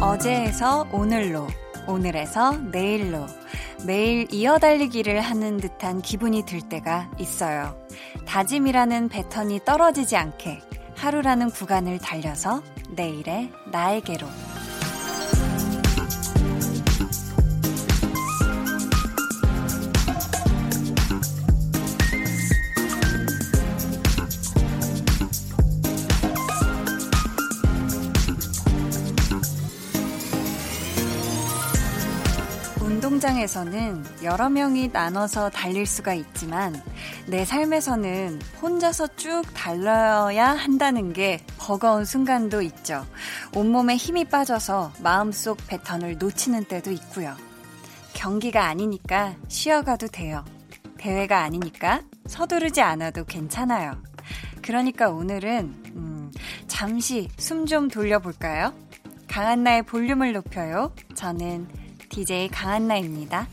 어제에서 오늘로, 오늘에서 내일로 매일 이어달리기를 하는 듯한 기분이 들 때가 있어요. 다짐이라는 패턴이 떨어지지 않게 하루라는 구간을 달려서 내일의 나에게로. 운동장에서는 여러 명이 나눠서 달릴 수가 있지만 내 삶에서는 혼자서 쭉 달려야 한다는 게 버거운 순간도 있죠. 온몸에 힘이 빠져서 마음속 패턴을 놓치는 때도 있고요. 경기가 아니니까 쉬어가도 돼요. 대회가 아니니까 서두르지 않아도 괜찮아요. 그러니까 오늘은 음, 잠시 숨 좀 돌려볼까요? 강한나의 볼륨을 높여요. 저는 DJ 강한나입니다.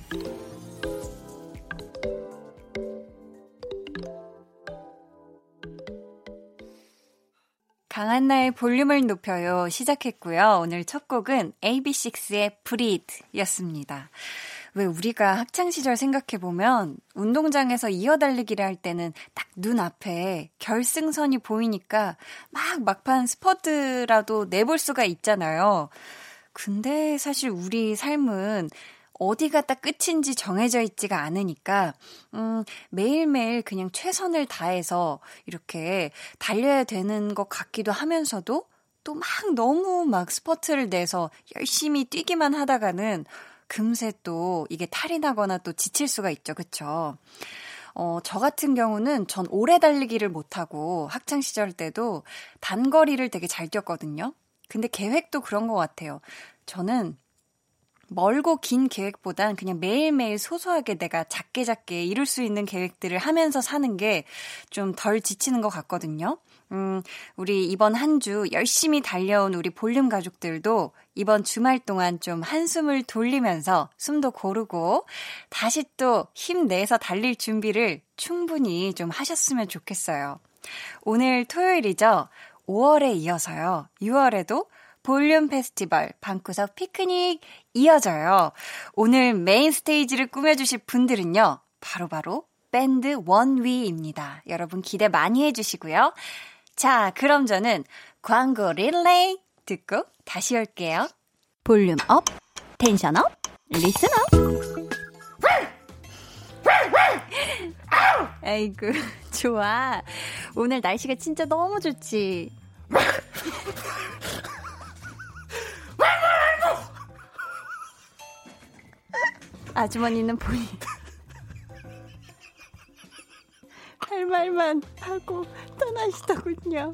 강한나의 볼륨을 높여요 시작했고요. 오늘 첫 곡은 AB6IX의 Breathe 였습니다. 왜 우리가 학창시절 생각해보면 운동장에서 이어달리기를 할 때는 딱 눈앞에 결승선이 보이니까 막 막판 스퍼트라도 내볼 수가 있잖아요. 근데 사실 우리 삶은 어디가 딱 끝인지 정해져 있지가 않으니까, 음, 매일매일 그냥 최선을 다해서 이렇게 달려야 되는 것 같기도 하면서도 또 막 너무 막 스퍼트를 내서 열심히 뛰기만 하다가는 금세 또 이게 탈이 나거나 또 지칠 수가 있죠. 그쵸? 어, 저 같은 경우는 전 오래 달리기를 못하고 학창시절 때도 단거리를 되게 잘 뛰었거든요. 근데 계획도 그런 것 같아요. 저는 멀고 긴 계획보단 그냥 매일매일 소소하게 내가 작게 작게 이룰 수 있는 계획들을 하면서 사는 게 좀 덜 지치는 것 같거든요. 음, 우리 이번 한 주 열심히 달려온 우리 볼륨 가족들도 이번 주말 동안 좀 한숨을 돌리면서 숨도 고르고 다시 또 힘내서 달릴 준비를 충분히 좀 하셨으면 좋겠어요. 오늘 토요일이죠. 5월에 이어서요. 6월에도 볼륨 페스티벌 방구석 피크닉 이어져요. 오늘 메인 스테이지를 꾸며주실 분들은요. 바로바로 바로 밴드 원위입니다. 여러분 기대 많이 해주시고요. 자, 그럼 저는 광고 릴레이 듣고 다시 올게요. Volume up, tension up, listen up. 아이고, 좋아. 오늘 날씨가 진짜 너무 좋지. 아주머니는 본인 할 말만 하고 떠나시더군요.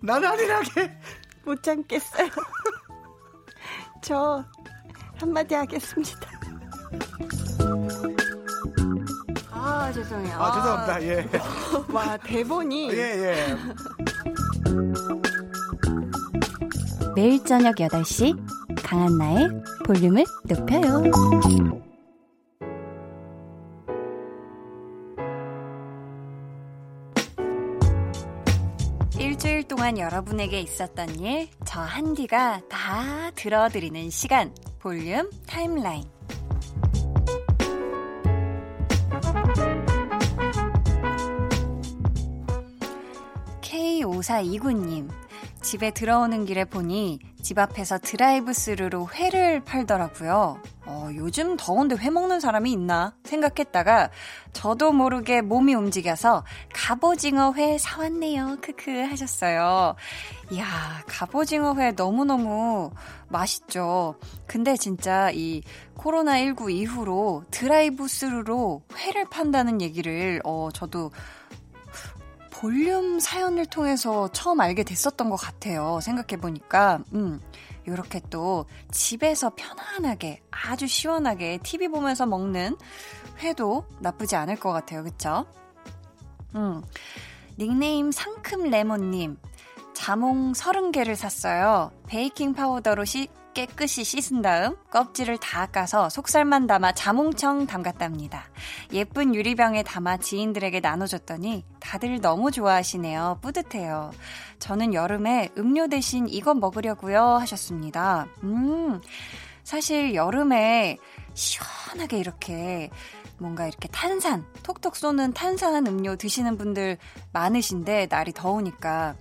난 안일하게 못 참겠어요. 저 한마디 하겠습니다. 아 죄송해요. 아, 죄송합니다. 예. 와 대본이. 예 예. 매일 저녁 8시 강한나의 볼륨을 높여요. 일주일 동안 여러분에게 있었던 일, 저 한디가 다 들어드리는 시간, 볼륨 타임라인. K5429님, 집에 들어오는 길에 보니 집 앞에서 드라이브 스루로 회를 팔더라고요. 어, 요즘 더운데 회 먹는 사람이 있나 생각했다가 저도 모르게 몸이 움직여서 갑오징어 회 사왔네요. 크크 하셨어요. 이야, 갑오징어 회 너무너무 맛있죠. 근데 진짜 이 코로나19 이후로 드라이브 스루로 회를 판다는 얘기를 어, 저도 볼륨 사연을 통해서 처음 알게 됐었던 것 같아요. 생각해보니까, 음, 이렇게 또 집에서 편안하게, 아주 시원하게 TV 보면서 먹는 회도 나쁘지 않을 것 같아요. 그쵸? 음, 닉네임 상큼 레몬님. 자몽 30개를 샀어요. 베이킹 파우더로 시, 깨끗이 씻은 다음 껍질을 다 까서 속살만 담아 자몽청 담갔답니다. 예쁜 유리병에 담아 지인들에게 나눠줬더니 다들 너무 좋아하시네요. 뿌듯해요. 저는 여름에 음료 대신 이거 먹으려고요 하셨습니다. 음, 사실 여름에 시원하게 이렇게 뭔가 이렇게 탄산, 톡톡 쏘는 탄산 음료 드시는 분들 많으신데 날이 더우니까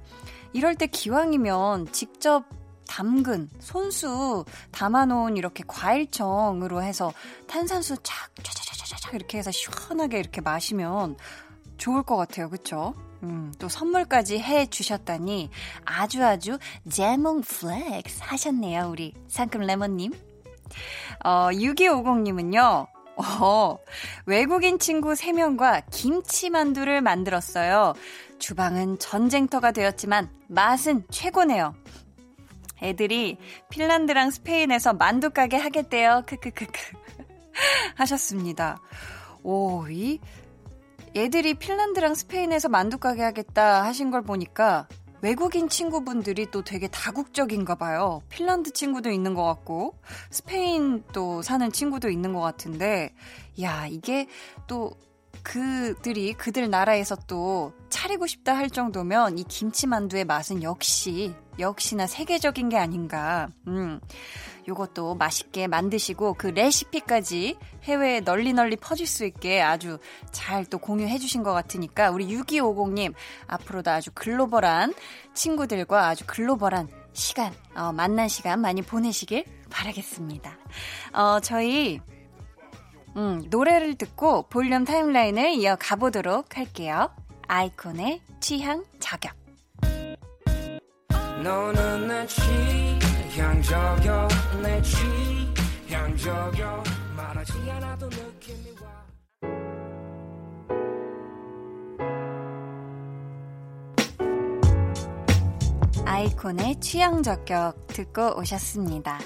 이럴 때 기왕이면 직접 담근, 손수 담아놓은 이렇게 과일청으로 해서 탄산수 착, 쫙쫙쫙쫙 이렇게 해서 시원하게 이렇게 마시면 좋을 것 같아요. 그쵸? 음, 또 선물까지 해 주셨다니 아주 아주 자몽 flex 하셨네요. 우리 상큼 레몬님. 어, 6250님은요. 어, 외국인 친구 3명과 김치만두를 만들었어요. 주방은 전쟁터가 되었지만 맛은 최고네요. 애들이 핀란드랑 스페인에서 만두 가게 하겠대요. 크크크크. 하셨습니다. 오, 이 애들이 핀란드랑 스페인에서 만두 가게 하겠다 하신 걸 보니까 외국인 친구분들이 또 되게 다국적인가 봐요. 핀란드 친구도 있는 것 같고, 스페인 또 사는 친구도 있는 것 같은데, 야, 이게 또 그들이 그들 나라에서 또 차리고 싶다 할 정도면 이 김치만두의 맛은 역시 역시나 세계적인 게 아닌가. 음. 요것도 맛있게 만드시고 그 레시피까지 해외에 널리 널리 퍼질 수 있게 아주 잘 또 공유해 주신 것 같으니까 우리 6250님 앞으로도 아주 글로벌한 친구들과 아주 글로벌한 시간, 어, 만난 시간 많이 보내시길 바라겠습니다. 어, 저희 음, 노래를 듣고 볼륨 타임라인을 이어가 보도록 할게요. 아이콘의 취향 저격. 너는 내 취향 저격, 내 취향 저격, 말하지 않아도 느낌이 와. 아이콘의 취향 저격 듣고 오셨습니다.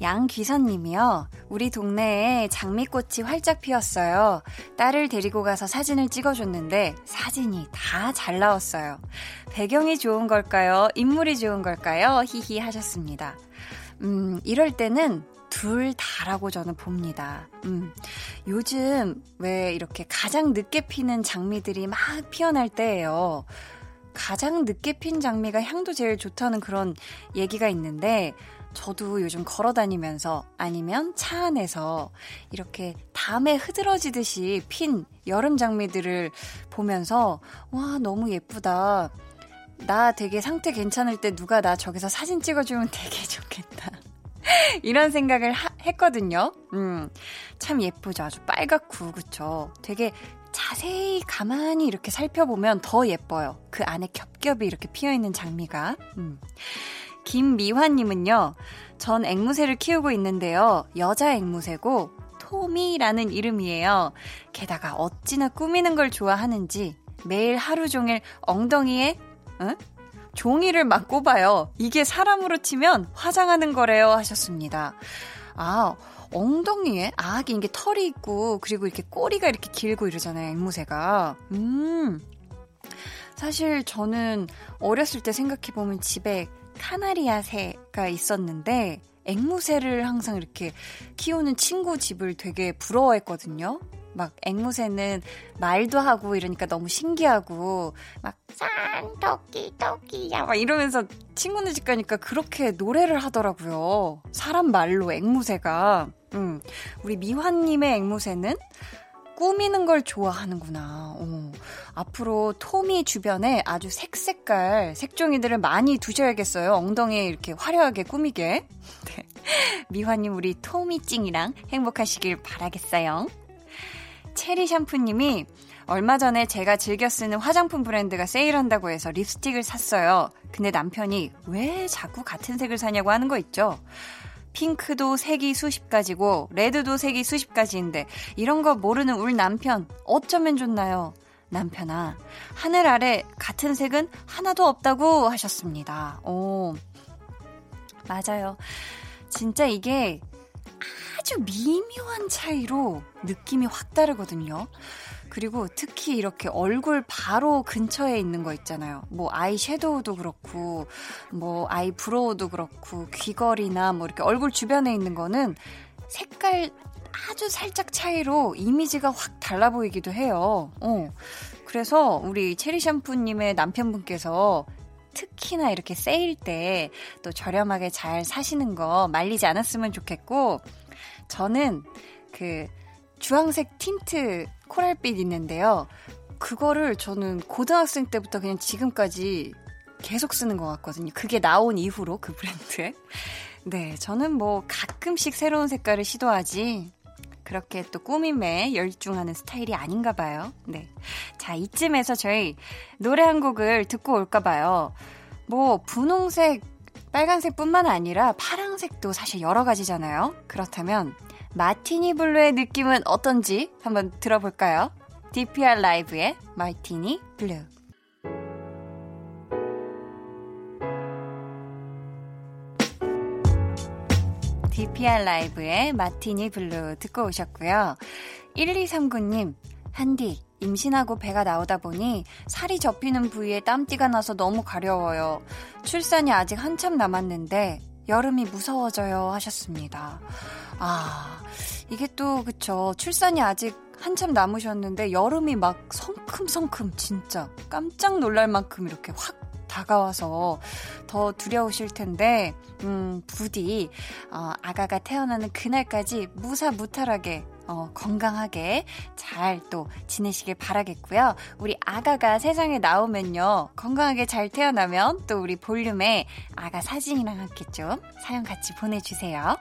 양귀선님이요. 우리 동네에 장미꽃이 활짝 피었어요. 딸을 데리고 가서 사진을 찍어줬는데 사진이 다 잘 나왔어요. 배경이 좋은 걸까요? 인물이 좋은 걸까요? 히히 하셨습니다. 음, 이럴 때는 둘 다라고 저는 봅니다. 음, 요즘 왜 이렇게 가장 늦게 피는 장미들이 막 피어날 때예요. 가장 늦게 핀 장미가 향도 제일 좋다는 그런 얘기가 있는데 저도 요즘 걸어 다니면서 아니면 차 안에서 이렇게 담에 흐드러지듯이 핀 여름 장미들을 보면서 와, 너무 예쁘다. 나 되게 상태 괜찮을 때 누가 나 저기서 사진 찍어주면 되게 좋겠다. 이런 생각을 하, 했거든요. 음, 참 예쁘죠. 아주 빨갛고, 그쵸. 되게 자세히 가만히 이렇게 살펴보면 더 예뻐요. 그 안에 겹겹이 이렇게 피어있는 장미가. 음. 김미화님은요, 전 앵무새를 키우고 있는데요. 여자 앵무새고, 토미라는 이름이에요. 게다가 어찌나 꾸미는 걸 좋아하는지 매일 하루 종일 엉덩이에, 응? 종이를 막 꼽아요. 이게 사람으로 치면 화장하는 거래요. 하셨습니다. 아, 엉덩이에? 아, 이게 털이 있고, 그리고 이렇게 꼬리가 이렇게 길고 이러잖아요, 앵무새가. 음. 사실 저는 어렸을 때 생각해보면 집에 카나리아 새가 있었는데 앵무새를 항상 이렇게 키우는 친구 집을 되게 부러워했거든요. 막 앵무새는 말도 하고 이러니까 너무 신기하고 막산 토끼 토끼야 막 이러면서 친구네 집 가니까 그렇게 노래를 하더라고요. 사람 말로 앵무새가. 음. 우리 미화님의 앵무새는 꾸미는 걸 좋아하는구나. 어. 앞으로 토미 주변에 아주 색색깔 색종이들을 많이 두셔야겠어요. 엉덩이에 이렇게 화려하게 꾸미게. 네. 미화님 우리 토미찡이랑 행복하시길 바라겠어요. 체리 샴푸님이 얼마 전에 제가 즐겨 쓰는 화장품 브랜드가 세일한다고 해서 립스틱을 샀어요. 근데 남편이 왜 자꾸 같은 색을 사냐고 하는 거 있죠? 핑크도 색이 수십 가지고 레드도 색이 수십 가지인데 이런 거 모르는 울 남편 어쩌면 좋나요? 남편아 하늘 아래 같은 색은 하나도 없다고 하셨습니다. 오 맞아요. 진짜 이게 아주 미묘한 차이로 느낌이 확 다르거든요. 그리고 특히 이렇게 얼굴 바로 근처에 있는 거 있잖아요. 뭐 아이 섀도우도 그렇고, 뭐 아이 브로우도 그렇고, 귀걸이나 뭐 이렇게 얼굴 주변에 있는 거는 색깔 아주 살짝 차이로 이미지가 확 달라 보이기도 해요. 어. 그래서 우리 체리 샴푸님의 남편분께서 특히나 이렇게 세일 때 또 저렴하게 잘 사시는 거 말리지 않았으면 좋겠고, 저는 그 주황색 tint coral빛 있는데요. 그거를 저는 고등학생 때부터 그냥 지금까지 계속 쓰는 것 같거든요. 그게 나온 이후로 그 브랜드에. 네, 저는 뭐 가끔씩 새로운 색깔을 시도하지 그렇게 또 꾸밈에 열중하는 스타일이 아닌가 봐요. 네. 자, 이쯤에서 저희 노래 한 곡을 듣고 올까 봐요. 뭐 분홍색, 빨간색뿐만 아니라 파랑색도 사실 여러 가지잖아요. 그렇다면 Martini Blue의 느낌은 어떤지 한번 들어볼까요? DPR 라이브의 마티니 블루. DPR 라이브의 마티니 블루 듣고 오셨고요. 1239님, 한디, 임신하고 배가 나오다 보니 살이 접히는 부위에 땀띠가 나서 너무 가려워요. 출산이 아직 한참 남았는데 여름이 무서워져요 하셨습니다. 아, 이게 또 그쵸. 출산이 아직 한참 남으셨는데 여름이 막 성큼성큼 진짜 깜짝 놀랄 만큼 이렇게 확 다가와서 더 두려우실 텐데, 음, 부디, 어, 아가가 태어나는 그날까지 무사무탈하게 어, 건강하게 잘 또 지내시길 바라겠고요. 우리 아가가 세상에 나오면요. 건강하게 잘 태어나면 또 우리 볼륨에 아가 사진이랑 함께 좀 사연 같이 보내주세요.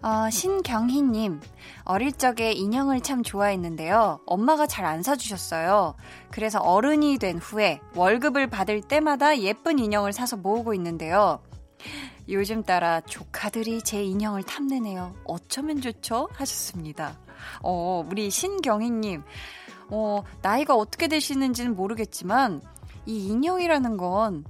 어, 신경희님, 어릴 적에 인형을 참 좋아했는데요. 엄마가 잘 안 사주셨어요. 그래서 어른이 된 후에 월급을 받을 때마다 예쁜 인형을 사서 모으고 있는데요. 요즘 따라 조카들이 제 인형을 탐내네요. 어쩌면 좋죠? 하셨습니다. 어, 우리 신경희님, 어, 나이가 어떻게 되시는지는 모르겠지만, 이 인형이라는 건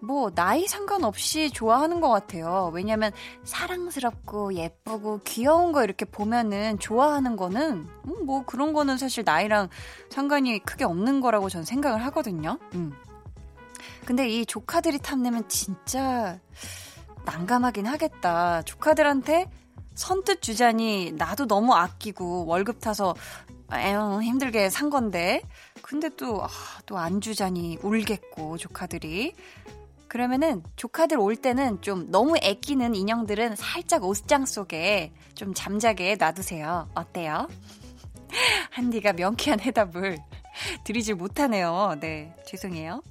뭐 나이 상관없이 좋아하는 것 같아요. 왜냐면 사랑스럽고 예쁘고 귀여운 거 이렇게 보면은 좋아하는 거는 음, 뭐 그런 거는 사실 나이랑 상관이 크게 없는 거라고 전 생각을 하거든요. 음. 근데 이 조카들이 탐내면 진짜 난감하긴 하겠다. 조카들한테 선뜻 주자니 나도 너무 아끼고 월급 타서 에휴 힘들게 산 건데 근데 또 아, 또 안 주자니 울겠고 조카들이 그러면은 조카들 올 때는 좀 너무 애끼는 인형들은 살짝 옷장 속에 좀 잠자게 놔두세요. 어때요? 한디가 명쾌한 해답을 드리질 못하네요. 네, 죄송해요.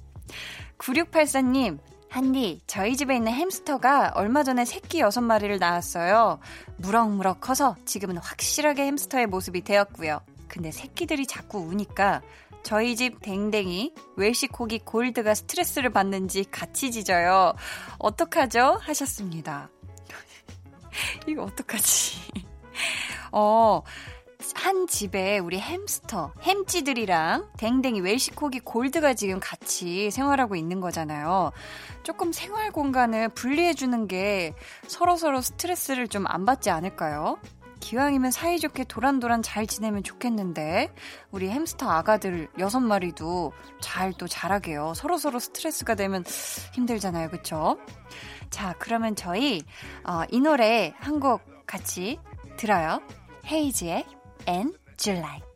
9684님, 한디, 저희 집에 있는 햄스터가 얼마 전에 새끼 6마리를 낳았어요. 무럭무럭 커서 지금은 확실하게 햄스터의 모습이 되었고요. 근데 새끼들이 자꾸 우니까 저희 집 댕댕이 웰시 코기 골드가 스트레스를 받는지 같이 짖어요. 어떡하죠? 하셨습니다. 이거 어떡하지? 어, 한 집에 우리 햄스터, 햄찌들이랑 댕댕이 웰시코기 골드가 지금 같이 생활하고 있는 거잖아요. 조금 생활 공간을 분리해주는 게 서로서로 스트레스를 좀 안 받지 않을까요? 기왕이면 사이좋게 도란도란 잘 지내면 좋겠는데 우리 햄스터 아가들 여섯 마리도 잘또 자라게요. 서로서로 스트레스가 되면 힘들잖아요. 그쵸? 자, 그러면 저희 어, 이 노래 한 곡 같이 들어요. 헤이지의 And July.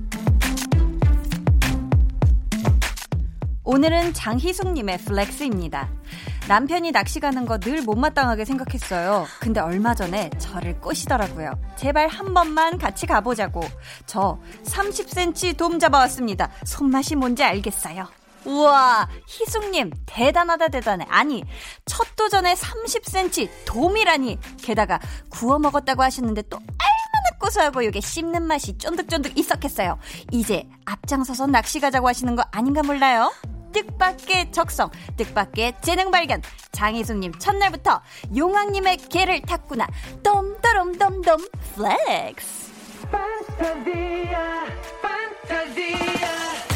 오늘은 장희숙님의 flex입니다. 남편이 낚시 가는 거 늘 못마땅하게 생각했어요. 근데 얼마 전에 저를 꼬시더라고요. 제발 한 번만 같이 가보자고. 저 30cm 돔 잡아왔습니다. 손맛이 뭔지 알겠어요. 우와, 희숙님, 대단하다, 대단해. 아니, 첫 도전에 30cm 돔이라니. 게다가 구워 먹었다고 하셨는데 또 얼마나 고소하고 이게 씹는 맛이 쫀득쫀득 있었겠어요. 이제 앞장서서 낚시 가자고 하시는 거 아닌가 몰라요? 뜻밖의 적성, 뜻밖의 재능 발견. 장희숙님 첫날부터 용왕님의 계를 탔구나. 돔더롬돔돔 flex. Fantasia, Fantasia.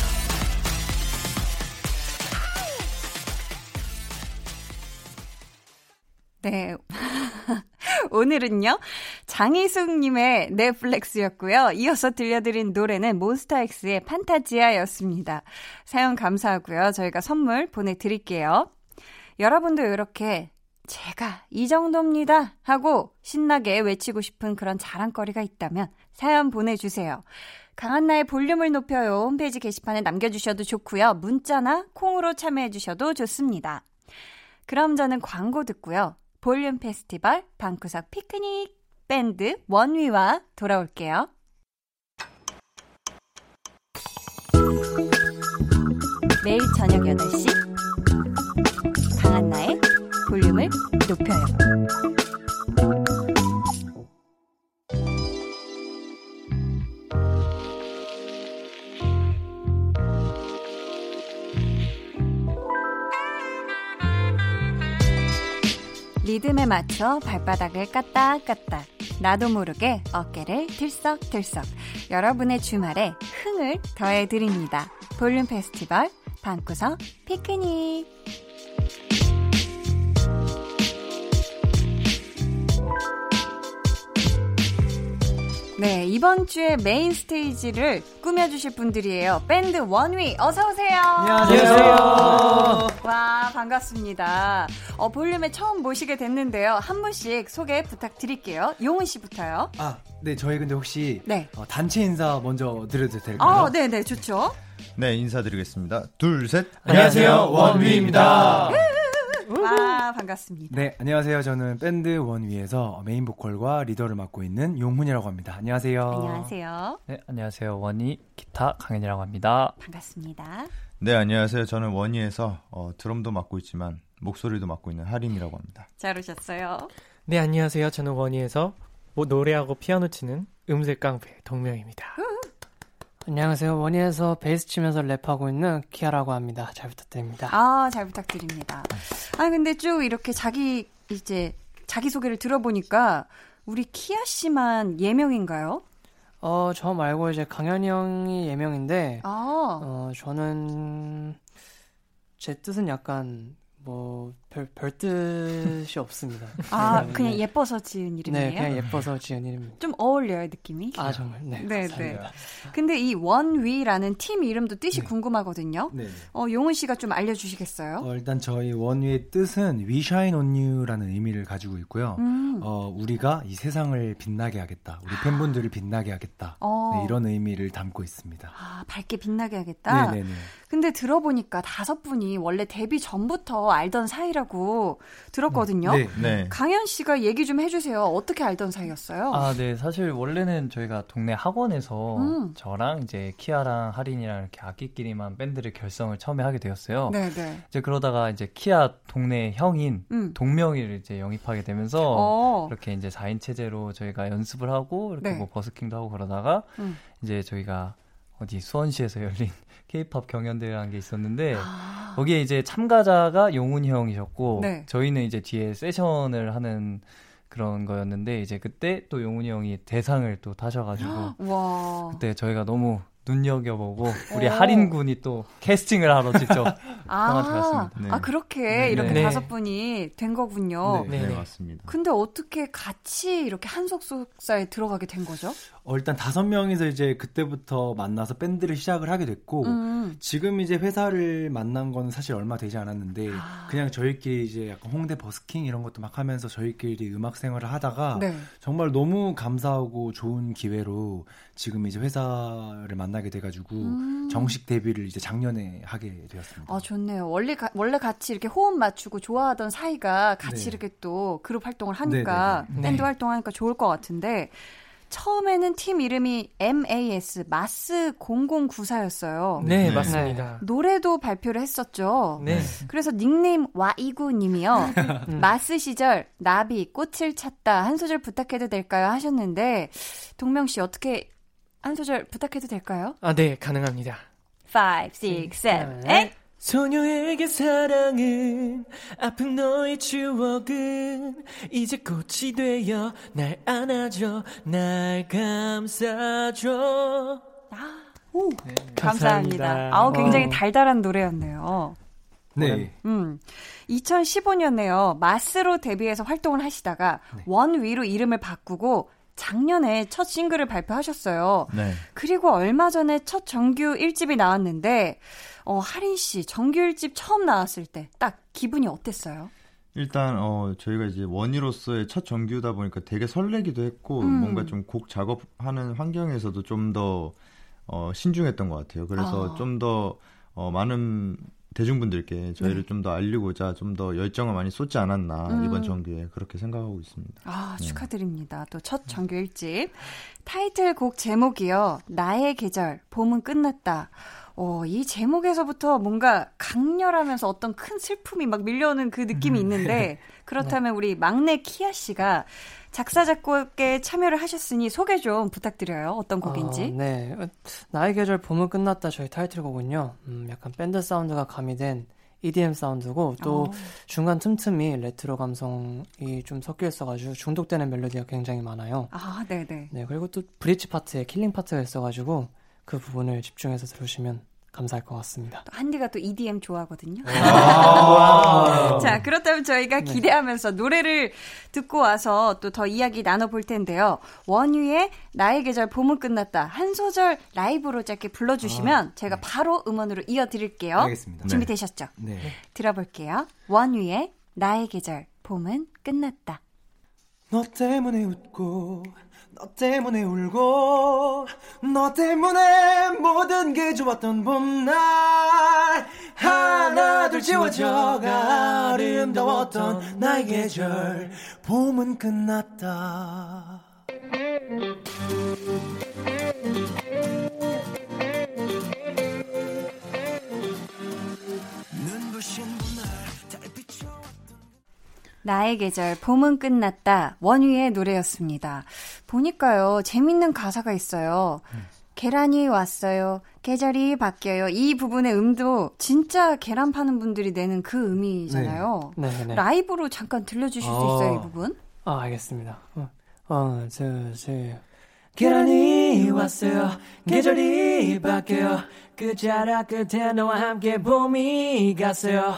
네. 오늘은요, 장희숙님의 네, flex였고요. 이어서 들려드린 노래는 몬스타엑스의 Fantasia였습니다. 사연 감사하고요. 저희가 선물 보내드릴게요. 여러분도 이렇게 제가 이 정도입니다 하고 신나게 외치고 싶은 그런 자랑거리가 있다면 사연 보내주세요. 강한나의 볼륨을 높여요. 홈페이지 게시판에 남겨주셔도 좋고요. 문자나 콩으로 참여해주셔도 좋습니다. 그럼 저는 광고 듣고요. 볼륨 페스티벌 방구석 피크닉 밴드 원위와 돌아올게요. 매일 저녁 8시 강한나의 볼륨을 높여요. 리듬에 맞춰 발바닥을 까딱까딱. 나도 모르게 어깨를 들썩들썩. 여러분의 주말에 흥을 더해드립니다. 볼륨 페스티벌 방구석 피크닉 네, 이번 주에 main stage를 꾸며주실 분들이에요. 밴드 원위, 어서오세요. 안녕하세요. 와, 반갑습니다. 어, 볼륨에 처음 모시게 됐는데요. 한 분씩 소개 부탁드릴게요. 용훈 씨부터요. 아, 네, 저희 근데 혹시 네. 어, 단체 인사 먼저 드려도 될까요? 아, 네, 네, 좋죠. 네, 인사드리겠습니다. 둘, 셋. 안녕하세요, 원위입니다. 와, 반갑습니다. 네, 안녕하세요. 저는 밴드 원위에서 메인 보컬과 리더를 맡고 있는 용훈이라고 합니다. 안녕하세요. 안녕하세요. 네, 안녕하세요. 원위 기타 강현이라고 합니다. 반갑습니다. 네, 안녕하세요. 저는 원위에서 어, 드럼도 맡고 있지만 목소리도 맡고 있는 하린이라고 합니다. 잘 오셨어요. 네, 안녕하세요. 저는 원희에서 뭐 노래하고 피아노 치는 음색 깡패 동명입니다. 안녕하세요. 원희에서 베이스 치면서 랩하고 있는 키아라고 합니다. 잘 부탁드립니다. 아, 잘 부탁드립니다. 아, 근데 쭉 이렇게 자기, 이제, 자기 소개를 들어보니까, 우리 키아 씨만 예명인가요? 어, 저 말고 이제 강현이 형이 예명인데, 아, 어, 저는, 제 뜻은 약간, 뭐, 별, 별 뜻이 없습니다. 아, 네, 그냥 네. 예뻐서 지은 이름이에요? 네, 그냥 예뻐서 지은 이름입니다. 좀 어울려요, 느낌이? 아, 정말. 네. 네, 네. 근데 이 원위라는 팀 이름도 뜻이 네. 궁금하거든요. 네. 어, 용은 씨가 좀 알려주시겠어요? 어, 일단 저희 원위의 뜻은 We Shine on You라는 의미를 가지고 있고요. 음. 어, 우리가 이 세상을 빛나게 하겠다. 우리 팬분들을 빛나게 하겠다. 어. 네, 이런 의미를 담고 있습니다. 아, 밝게 빛나게 하겠다? 네네네. 근데 들어보니까 다섯 분이 원래 데뷔 전부터 알던 사이라고 들었거든요. 네. 네. 강현 씨가 얘기 좀 해주세요. 어떻게 알던 사이였어요? 아, 네. 사실 원래는 저희가 동네 학원에서 음. 저랑 이제 키아랑 하린이랑 이렇게 악기끼리만 밴드를 결성을 처음에 하게 되었어요. 네 네. 이제 그러다가 이제 키아 동네 형인 음. 동명이를 이제 영입하게 되면서 어. 이렇게 이제 4인 체제로 저희가 연습을 하고 이렇게 네. 뭐 busking도 하고 그러다가 음. 이제 저희가 어디 수원시에서 열린 케이팝 경연대회라는 게 있었는데 아. 거기에 이제 참가자가 용훈이 형이셨고 네. 저희는 이제 뒤에 세션을 하는 그런 거였는데 이제 그때 또 용훈이 형이 대상을 또 타셔가지고 와. 그때 저희가 너무 눈여겨보고 우리 오. 하린 군이 또 캐스팅을 하러 직접 형한테 아, 갔습니다. 네. 아 그렇게 네. 이렇게 네. 다섯 분이 된 거군요. 네. 네, 네네. 맞습니다. 근데 어떻게 같이 이렇게 한 속속사에 들어가게 된 거죠? 어, 일단 다섯 명이서 이제 그때부터 만나서 밴드를 시작을 하게 됐고 음. 지금 이제 회사를 만난 건 사실 얼마 되지 않았는데 아. 그냥 저희끼리 이제 약간 홍대 버스킹 이런 것도 막 하면서 저희끼리 음악 생활을 하다가 네. 정말 너무 감사하고 좋은 기회로 지금 이제 회사를 만나게 돼가지고 음. 정식 데뷔를 이제 작년에 하게 되었습니다. 아, 좋네요. 원래, 가, 원래 같이 이렇게 호흡 맞추고 좋아하던 사이가 같이 네. 이렇게 또 그룹 활동을 하니까, 네, 네, 밴드 네. 활동하니까 좋을 것 같은데, 처음에는 팀 이름이 MAS, 마스 0094였어요. 네, 네. 맞습니다. 노래도 발표를 했었죠. 네. 그래서 닉네임 와이구 님이요. 마스 시절 나비 꽃을 찾다 한 소절 부탁해도 될까요 하셨는데 동명 씨 어떻게 한 소절 부탁해도 될까요? 아, 네, 가능합니다. 5 6 7 8 소녀에게 사랑은 아픈 너의 추억은 이제 꽃이 되어 날 안아줘 날 감싸줘 오, 네, 감사합니다. 아우 굉장히 달달한 노래였네요. 네. 음. 2015년에요. 마스로 데뷔해서 활동을 하시다가 원위로 이름을 바꾸고 작년에 첫 싱글을 발표하셨어요. 네. 그리고 얼마 전에 첫 정규 1집이 나왔는데, 어, 하린 씨, 정규 1집 처음 나왔을 때 딱 기분이 어땠어요? 일단 어 저희가 이제 원희로서의 첫 정규다 보니까 되게 설레기도 했고 음. 뭔가 좀 곡 작업하는 환경에서도 좀 더 어, 신중했던 것 같아요. 그래서 아. 좀더 어, 많은 대중분들께 저희를 네. 좀더 알리고자 좀 더 열정을 많이 쏟지 않았나 음. 이번 정규에 그렇게 생각하고 있습니다. 아, 네. 축하드립니다. 또 첫 정규 1집. 타이틀곡 제목이요. 나의 계절, 봄은 끝났다. 어, 이 제목에서부터 뭔가 강렬하면서 어떤 큰 슬픔이 막 밀려오는 그 느낌이 있는데, 그렇다면 우리 막내 키아 씨가 작사, 작곡에 참여를 하셨으니 소개 좀 부탁드려요. 어떤 곡인지. 어, 네. 나의 계절 봄은 끝났다 저희 타이틀곡은요. 음, 약간 밴드 사운드가 가미된 EDM 사운드고 또 어. 중간 틈틈이 레트로 감성이 좀 섞여 있어가지고 중독되는 멜로디가 굉장히 많아요. 아, 네네. 네. 그리고 또 bridge 파트에 killing part가 있어가지고 그 부분을 집중해서 들으시면 감사할 것 같습니다. 또 한디가 또 EDM 좋아하거든요. 아. 자, 그렇다면 저희가 기대하면서 노래를 듣고 와서 또 더 이야기 나눠볼 텐데요. 원유의 나의 계절 봄은 끝났다. 한 소절 라이브로 짧게 불러주시면 제가 바로 음원으로 이어드릴게요. 알겠습니다. 준비되셨죠? 네. 들어볼게요. 원유의 나의 계절 봄은 끝났다. 너 때문에 웃고 너 때문에 울고 너 때문에 모든 게 좋았던 봄날. 하나 둘 지워져가 아름다웠던 나의 계절. 봄은 끝났다 나의 계절 봄은 끝났다. 원유의 노래였습니다. 보니까요. 재밌는 가사가 있어요. 계란이 왔어요. 계절이 바뀌어요. 이 부분의 음도 진짜 계란 파는 분들이 내는 그 음이잖아요. 네, 네. 라이브로 잠깐 들려주실 수 아. 있어요, 이 부분? 아, 알겠습니다. 어, 어, 저, 저. 계란이 왔어요. 계절이 바뀌어요. 끝자락 끝에 너와 함께 봄이 갔어요.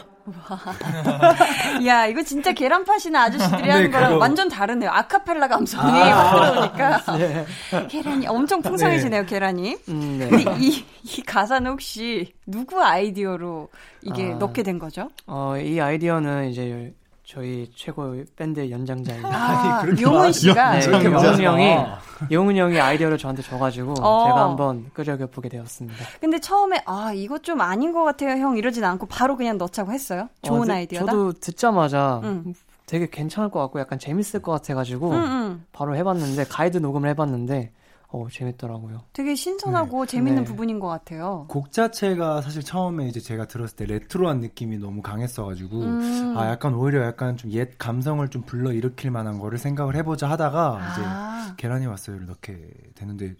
야, 이거 진짜 계란 파시는 아저씨들이 하는 네, 거랑 그거. 완전 다르네요. 아카펠라 감성이 막 들어오니까. 네. 계란이 엄청 풍성해지네요, 계란이. 음, 네. 근데 이, 이 가사는 혹시 누구 아이디어로 이게 아. 넣게 된 거죠? 어, 이 아이디어는 이제 저희 최고 밴드 연장자인 아, 그렇게 용훈. 씨가 네, 용훈 형이 마. 용훈 형이 아이디어를 저한테 줘가지고 어. 제가 한번 끄적여 보게 되었습니다. 근데 처음에 아 이거 좀 아닌 것 같아요 형 이러진 않고 바로 그냥 넣자고 했어요. 좋은 어, 네, 아이디어다. 저도 듣자마자 응. 되게 괜찮을 것 같고 약간 재밌을 것 같아가지고 응, 응. 바로 해봤는데 가이드 녹음을 해봤는데 어 재밌더라고요. 되게 신선하고 재밌는 네. 부분인 것 같아요. 곡 자체가 사실 처음에 이제 제가 들었을 때 레트로한 느낌이 너무 강했어가지고 음. 아 약간 오히려 약간 좀 옛 감성을 좀 불러 일으킬 만한 거를 생각을 해보자 하다가 이제 아, 계란이 왔어요를 넣게 되는데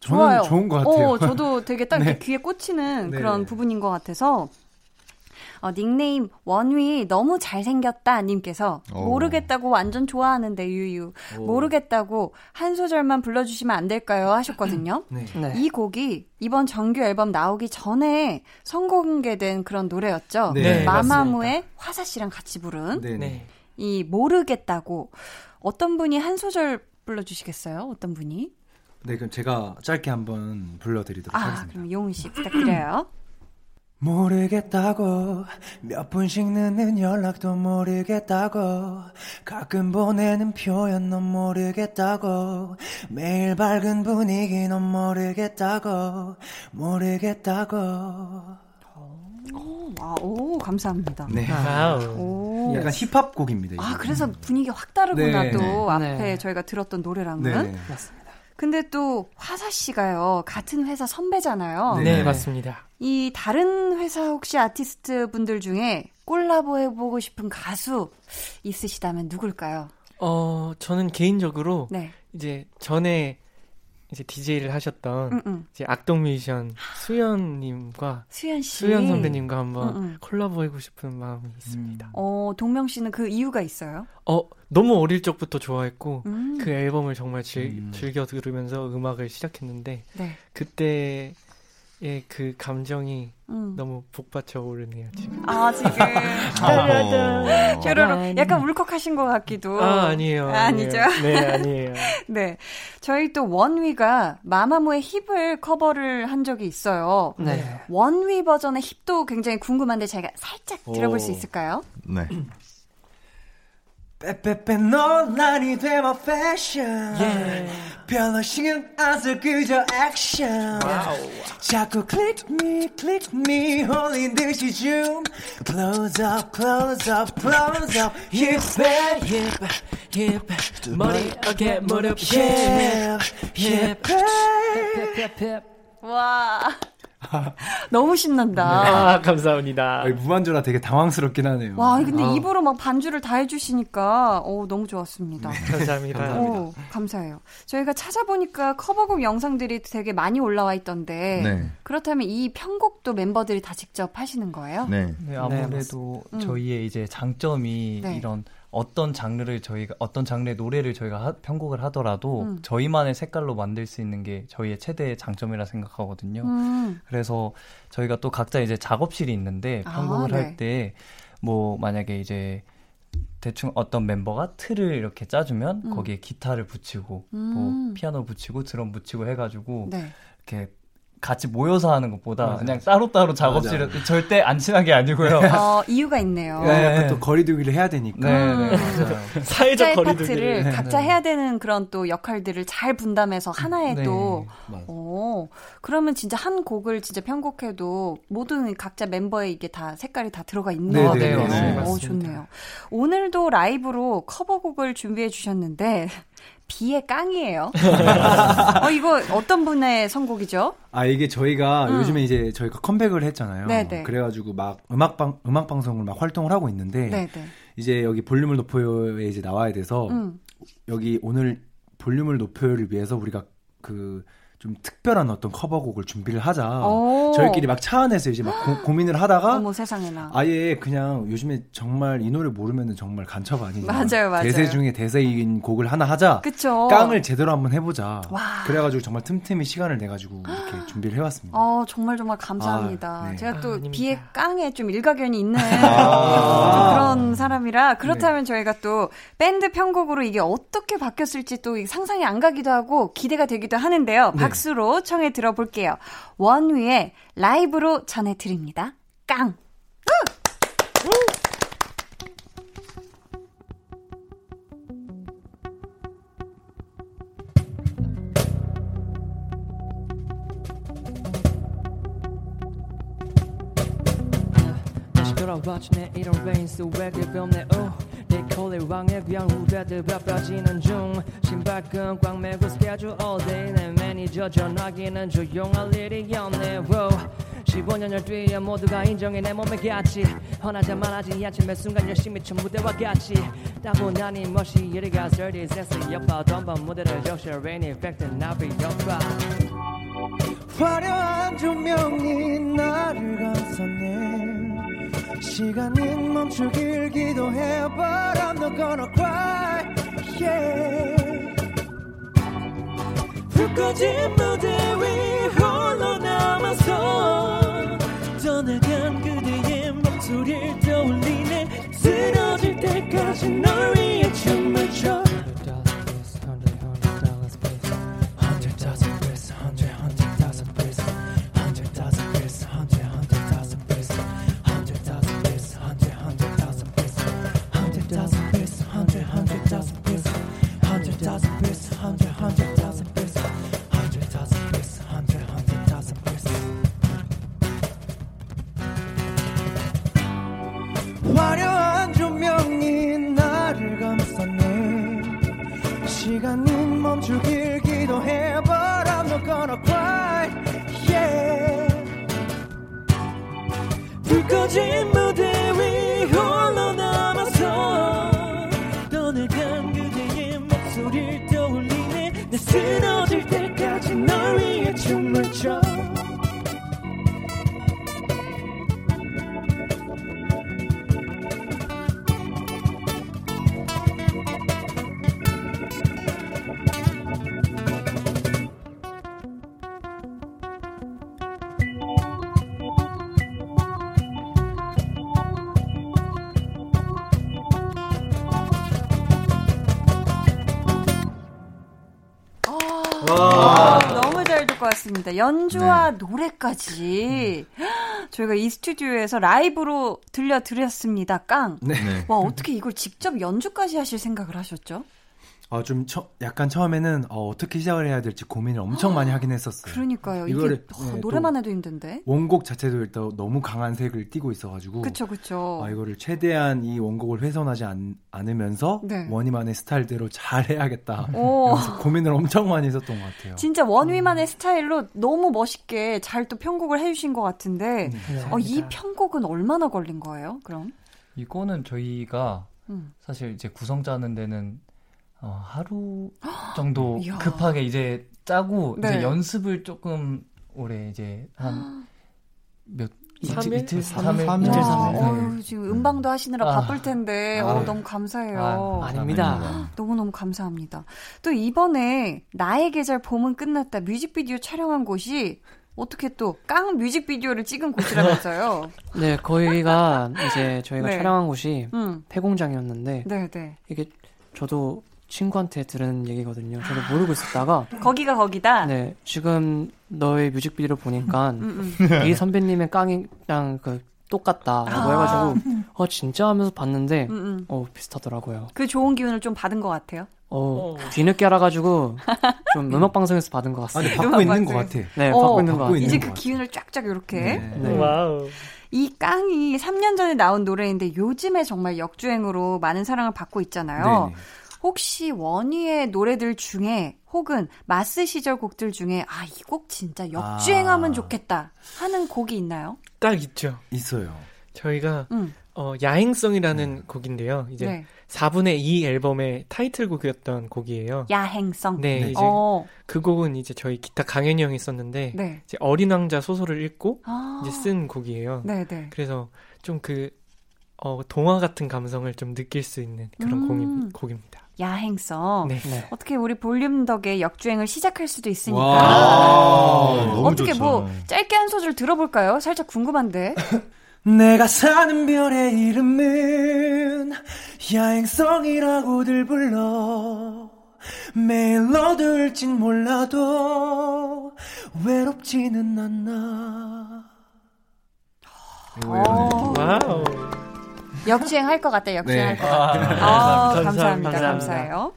저는 좋아요. 좋은 것 같아요. 어, 저도 되게 딱 네. 귀에 꽂히는 네. 그런 부분인 것 같아서. 어, 닉네임 원위 너무 잘생겼다 님께서 오. 모르겠다고 완전 좋아하는데 유유 모르겠다고 한 소절만 불러주시면 안 될까요 하셨거든요. 네. 네. 이 곡이 이번 정규 앨범 나오기 전에 선공개된 그런 노래였죠. 네, 마마무의 화사 씨랑 같이 부른 네. 네. 네. 이 모르겠다고 어떤 분이 한 소절 불러주시겠어요? 어떤 분이? 네, 그럼 제가 짧게 한번 불러드리도록 아, 하겠습니다. 그럼 용훈 씨 부탁드려요. 모르겠다고 몇 분씩 늦는 연락도 모르겠다고 가끔 보내는 표현도 모르겠다고 매일 밝은 분위기 넌 모르겠다고 모르겠다고 아, 오, 감사합니다. 네 와우. 오. 약간 힙합 곡입니다. 아, 그래서 분위기가 확 다르구나, 네, 또. 네. 앞에 네. 저희가 들었던 노래랑은. 네. 맞습니다. 근데 또 화사 씨가요, 같은 회사 선배잖아요. 네. 네, 맞습니다. 이 다른 회사 혹시 아티스트 분들 중에 콜라보 해보고 싶은 가수 있으시다면 누굴까요? 어, 저는 개인적으로 네. 이제 전에 이제 DJ를 하셨던 응, 응. 이제 악동 뮤지션 수현님과 수현 씨. 수현 선배님과 한번 응, 응. 콜라보하고 싶은 마음이 있습니다. 어, 동명 씨는 그 이유가 있어요? 어, 너무 어릴 적부터 좋아했고 음. 그 앨범을 정말 즐, 음. 즐겨 들으면서 음악을 시작했는데 네. 그때의 그 감정이 음. 너무 복받쳐 오르네요 지금. 아, 지금. 어. 뾰로로. 약간 울컥하신 것 같기도. 아 아니에요. 아, 아니죠? 아니에요. 네 아니에요. 네. 저희 또 원위가 마마무의 힙을 커버를 한 적이 있어요. 네. 원위 버전의 힙도 굉장히 궁금한데 저희가 살짝 들어볼 수 오. 있을까요? 네. 빼빼빼 논란이 돼마 패션 별로 신경 안 써 그저 액션 자꾸 click me click me 홀린 듯이 줌 close up close up close up hip hip hip 머리 어깨 무릎 hip hip 와. 너무 신난다. 아 감사합니다. 무한조라 되게 당황스럽긴 하네요 와, 근데 아. 입으로 막 반주를 다 해주시니까, 오, 너무 좋았습니다. 감사합니다. 오, 감사해요. 저희가 찾아보니까 커버곡 영상들이 되게 많이 올라와 있던데, 네. 그렇다면 이 편곡도 멤버들이 다 직접 하시는 거예요? 네. 네, 아무래도 음. 저희의 이제 장점이 네. 이런 어떤 장르를 저희가 어떤 장르의 노래를 저희가 하- 편곡을 하더라도 음. 저희만의 색깔로 만들 수 있는 게 저희의 최대 장점이라 생각하거든요. 음, 그래서 저희가 또 각자 이제 작업실이 있는데 아, 편곡을 네. 할때 뭐 만약에 이제 대충 어떤 멤버가 틀을 이렇게 짜주면 음. 거기에 기타를 붙이고 음. 뭐 피아노 붙이고 드럼 붙이고 해가지고 네. 이렇게 같이 모여서 하는 것보다 맞아요. 그냥 따로따로 작업실에 절대 안 친하게 아니고요. 어, 이유가 있네요. 네. 약간 또 거리두기를 해야 되니까 네, 네, 음. 맞아요. 사회적 거리두기를 파트를 각자 해야 되는 그런 또 역할들을 잘 분담해서 하나의 네. 또 맞아. 오, 그러면 진짜 한 곡을 진짜 편곡해도 모든 각자 멤버의 이게 다 색깔이 다 들어가 있는 네, 거네요. 네, 네, 오, 맞습니다. 좋네요. 오늘도 라이브로 커버곡을 준비해 주셨는데 비의 깡이에요. 어, 이거 어떤 분의 선곡이죠? 아 이게 저희가 음. 요즘에 이제 저희가 컴백을 했잖아요. 네네. 그래가지고 막 음악 방 음악 방송을 막 활동을 하고 있는데 네, 네. 이제 여기 볼륨을 높여요에 이제 나와야 돼서 음. 여기 오늘 볼륨을 높여요를 위해서 우리가 그 좀 특별한 어떤 커버곡을 준비를 하자. 오. 저희끼리 막 차 안에서 이제 막 고, 민을 하다가 어머 세상에나. 아예 그냥 요즘에 정말 이 노래 모르면은 정말 간첩 아니냐. 맞아요, 맞아요. 대세 중에 대세인 곡을 하나 하자. 그쵸. 깡을 제대로 한번 해보자. 와. 그래가지고 정말 틈틈이 시간을 내가지고 이렇게 준비를 해왔습니다. 어, 정말 정말 감사합니다. 아, 네. 제가 또 아. 비의 깡에 좀 일가견이 있는 아. 좀 그런 사람이라 그렇다면 저희가 또 밴드 편곡으로 이게 어떻게 바뀌었을지 또 상상이 안 가기도 하고 기대가 되기도 하는데요. 박수로 청해 들어볼게요. 원위의 라이브로 전해드립니다. 깡! 돌아왔지 내 이런 레인 스웨그 변내 오내 콜의 왕의 귀한 후배들 바빠지는 중 신발끈 꽉 매고 스케줄 all day 내 매니저 전화기는 조용할 일이 없네 wow. 15년을 뒤에 모두가 인정해 내 몸에 같이 헌하자만 하지 않지 매 순간 열심히 천 무대와 같이 따분하니 멋이 이리가 30세서 옆봐 덤번 무대를 적셔 rain effect 나비 옆봐 화려한 조명이 나를 감싸네 시간이 멈추길 기도해 But I'm not gonna cry. Yeah. 불 꺼진 무대 위 홀로 남아서 떠나간 그대의 목소리를 떠올리네. 쓰러질 때까지 널 위해 춤을 춰 맞습니다. 연주와 노래까지 저희가 이 스튜디오에서 라이브로 들려드렸습니다. 깡. 네. 네. 와 어떻게 이걸 직접 연주까지 하실 생각을 하셨죠? 어, 좀 처, 약간 처음에는 어, 떻게 시작을 해야 될지 고민을 엄청 많이 하긴 했었어요. 그러니까요. 이게 이거를, 어, 네, 노래만 또 해도 힘든데. 원곡 자체도 일단 너무 강한 색을 띠고 있어가지고 그쵸 그쵸. 아, 이거를 최대한 이 원곡을 훼손하지 않, 않으면서 네. 원희만의 스타일대로 잘 해야겠다. 고민을 엄청 많이 했었던 것 같아요. 진짜 원위만의 스타일로 너무 멋있게 잘 또 편곡을 해주신 것 같은데, 네. 어, 이 편곡은 얼마나 걸린 거예요? 그럼? 이거는 저희가 음. 사실 이제 구성 짜는 데는 어, 하루 정도. 급하게 이제 짜고 네. 이제 연습을 조금 오래 이제 한 몇삼 이틀, 일? 이틀, 삼 삼일, 삼일? 이틀, 와, 삼일. 네. 어휴, 지금 음방도 하시느라 아. 바쁠 텐데, 아. 어, 너무 감사해요. 아, 아닙니다. 너무너무 감사합니다. 또 이번에 나의 계절 봄은 끝났다 뮤직비디오 촬영한 곳이 어떻게 또 깡 뮤직비디오를 찍은 곳이라면서요? 네, 거기가 이제 저희가 네. 촬영한 곳이 음, 폐공장이었는데 네 네. 이게 저도 친구한테 들은 얘기거든요. 저도 모르고 있었다가 거기가 거기다. 네 지금 너의 뮤직비디오 보니까 음, 음. 이 선배님의 깡이랑 그 똑같다라고 아. 해가지고 어 진짜 하면서 봤는데 음, 음. 어 비슷하더라고요. 그 좋은 기운을 좀 받은 것 같아요. 어 뒤늦게 알아가지고 좀 음악 방송에서 받은 것 아, 같습니다. 근데 받고 있는 것. 같아. 네 어, 받고 있는 것 받고 같아요. 이제 그. 기운을 쫙쫙 이렇게. 네. 네. wow. 이 깡이 3년 전에 나온 노래인데 요즘에 정말 역주행으로 많은 사랑을 받고 있잖아요. 네네. 혹시 원위의 노래들 중에 혹은 마스 시절 곡들 중에 아, 이 곡 진짜 역주행하면 아. 좋겠다 하는 곡이 있나요? 딱 있죠. 있어요. 저희가 응. 어, 야행성이라는 곡인데요. 이제 네. 4분의 2 앨범의 타이틀곡이었던 곡이에요. 야행성. 네, 네. 이제 어, 그 곡은 이제 저희 기타 강현이 형이 썼는데 네. 이제 어린 왕자 소설을 읽고 아. 이제 쓴 곡이에요. 네, 네. 그래서 좀그 어, 동화 같은 감성을 좀 느낄 수 있는 그런 음. 곡이, 곡입니다. 야행성. 네. 네. 어떻게 우리 볼륨 덕에 역주행을 시작할 수도 있으니까. 와, 너무 어떻게 좋죠. 뭐 짧게 한 소절 들어볼까요? 살짝 궁금한데. 내가 사는 별의 이름은 야행성이라고들 불러 매일 어두울진 몰라도 외롭지는 않아 어, wow. 역주행 할 것 같다, 역주행 네. 할것 같다. 아, 감사합니다. 감사합니다. 감사해요.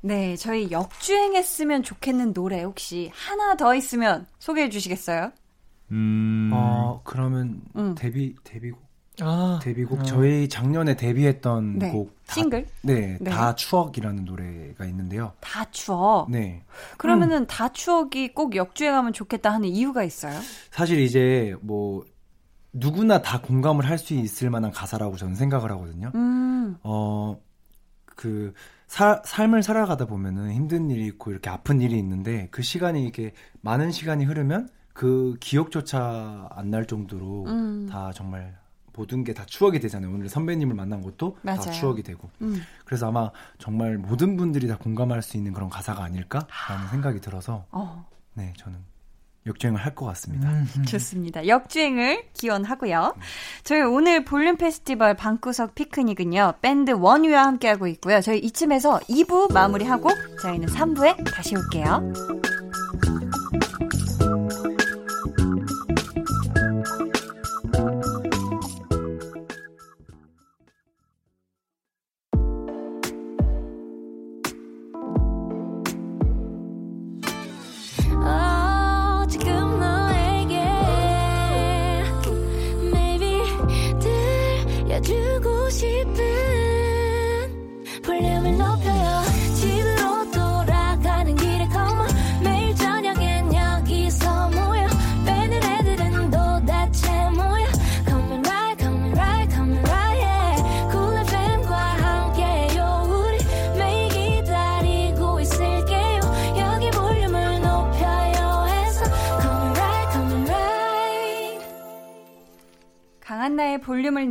네, 저희 역주행했으면 좋겠는 노래 혹시 하나 더 있으면 소개해 주시겠어요? 음. 어 그러면 음. 데뷔 데뷔곡 아, 데뷔곡 저희 작년에 데뷔했던 네. 곡 다, 싱글? 네, 네. 다 추억이라는 노래가 있는데요. 다 추억. 네. 그러면은 다 추억이 꼭 역주행하면 좋겠다 하는 이유가 있어요? 사실 이제 뭐 누구나 다 공감을 할 수 있을 만한 가사라고 저는 생각을 하거든요. 음, 어, 그, 사- 삶을 살아가다 보면은 힘든 일이 있고 이렇게 아픈 일이 있는데 그 시간이 이렇게 많은 시간이 흐르면 그 기억조차 안 날 정도로 음. 다 정말 모든 게 다 추억이 되잖아요. 오늘 선배님을 만난 것도 맞아요. 다 추억이 되고. 음. 그래서 아마 정말 모든 분들이 다 공감할 수 있는 그런 가사가 아닐까라는 생각이 들어서 어, 네, 저는 역주행을 할 것 같습니다. 좋습니다. 역주행을 기원하고요. 저희 오늘 볼륨 페스티벌 방구석 피크닉은요, 밴드 원유와 함께하고 있고요. 저희 이쯤에서 2부 마무리하고 저희는 3부에 다시 올게요.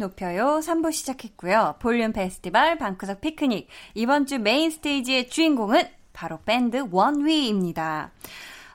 높여요. 3부 시작했고요. 볼륨 페스티벌 방구석 피크닉. 이번 주 메인 스테이지의 주인공은 바로 밴드 원위입니다.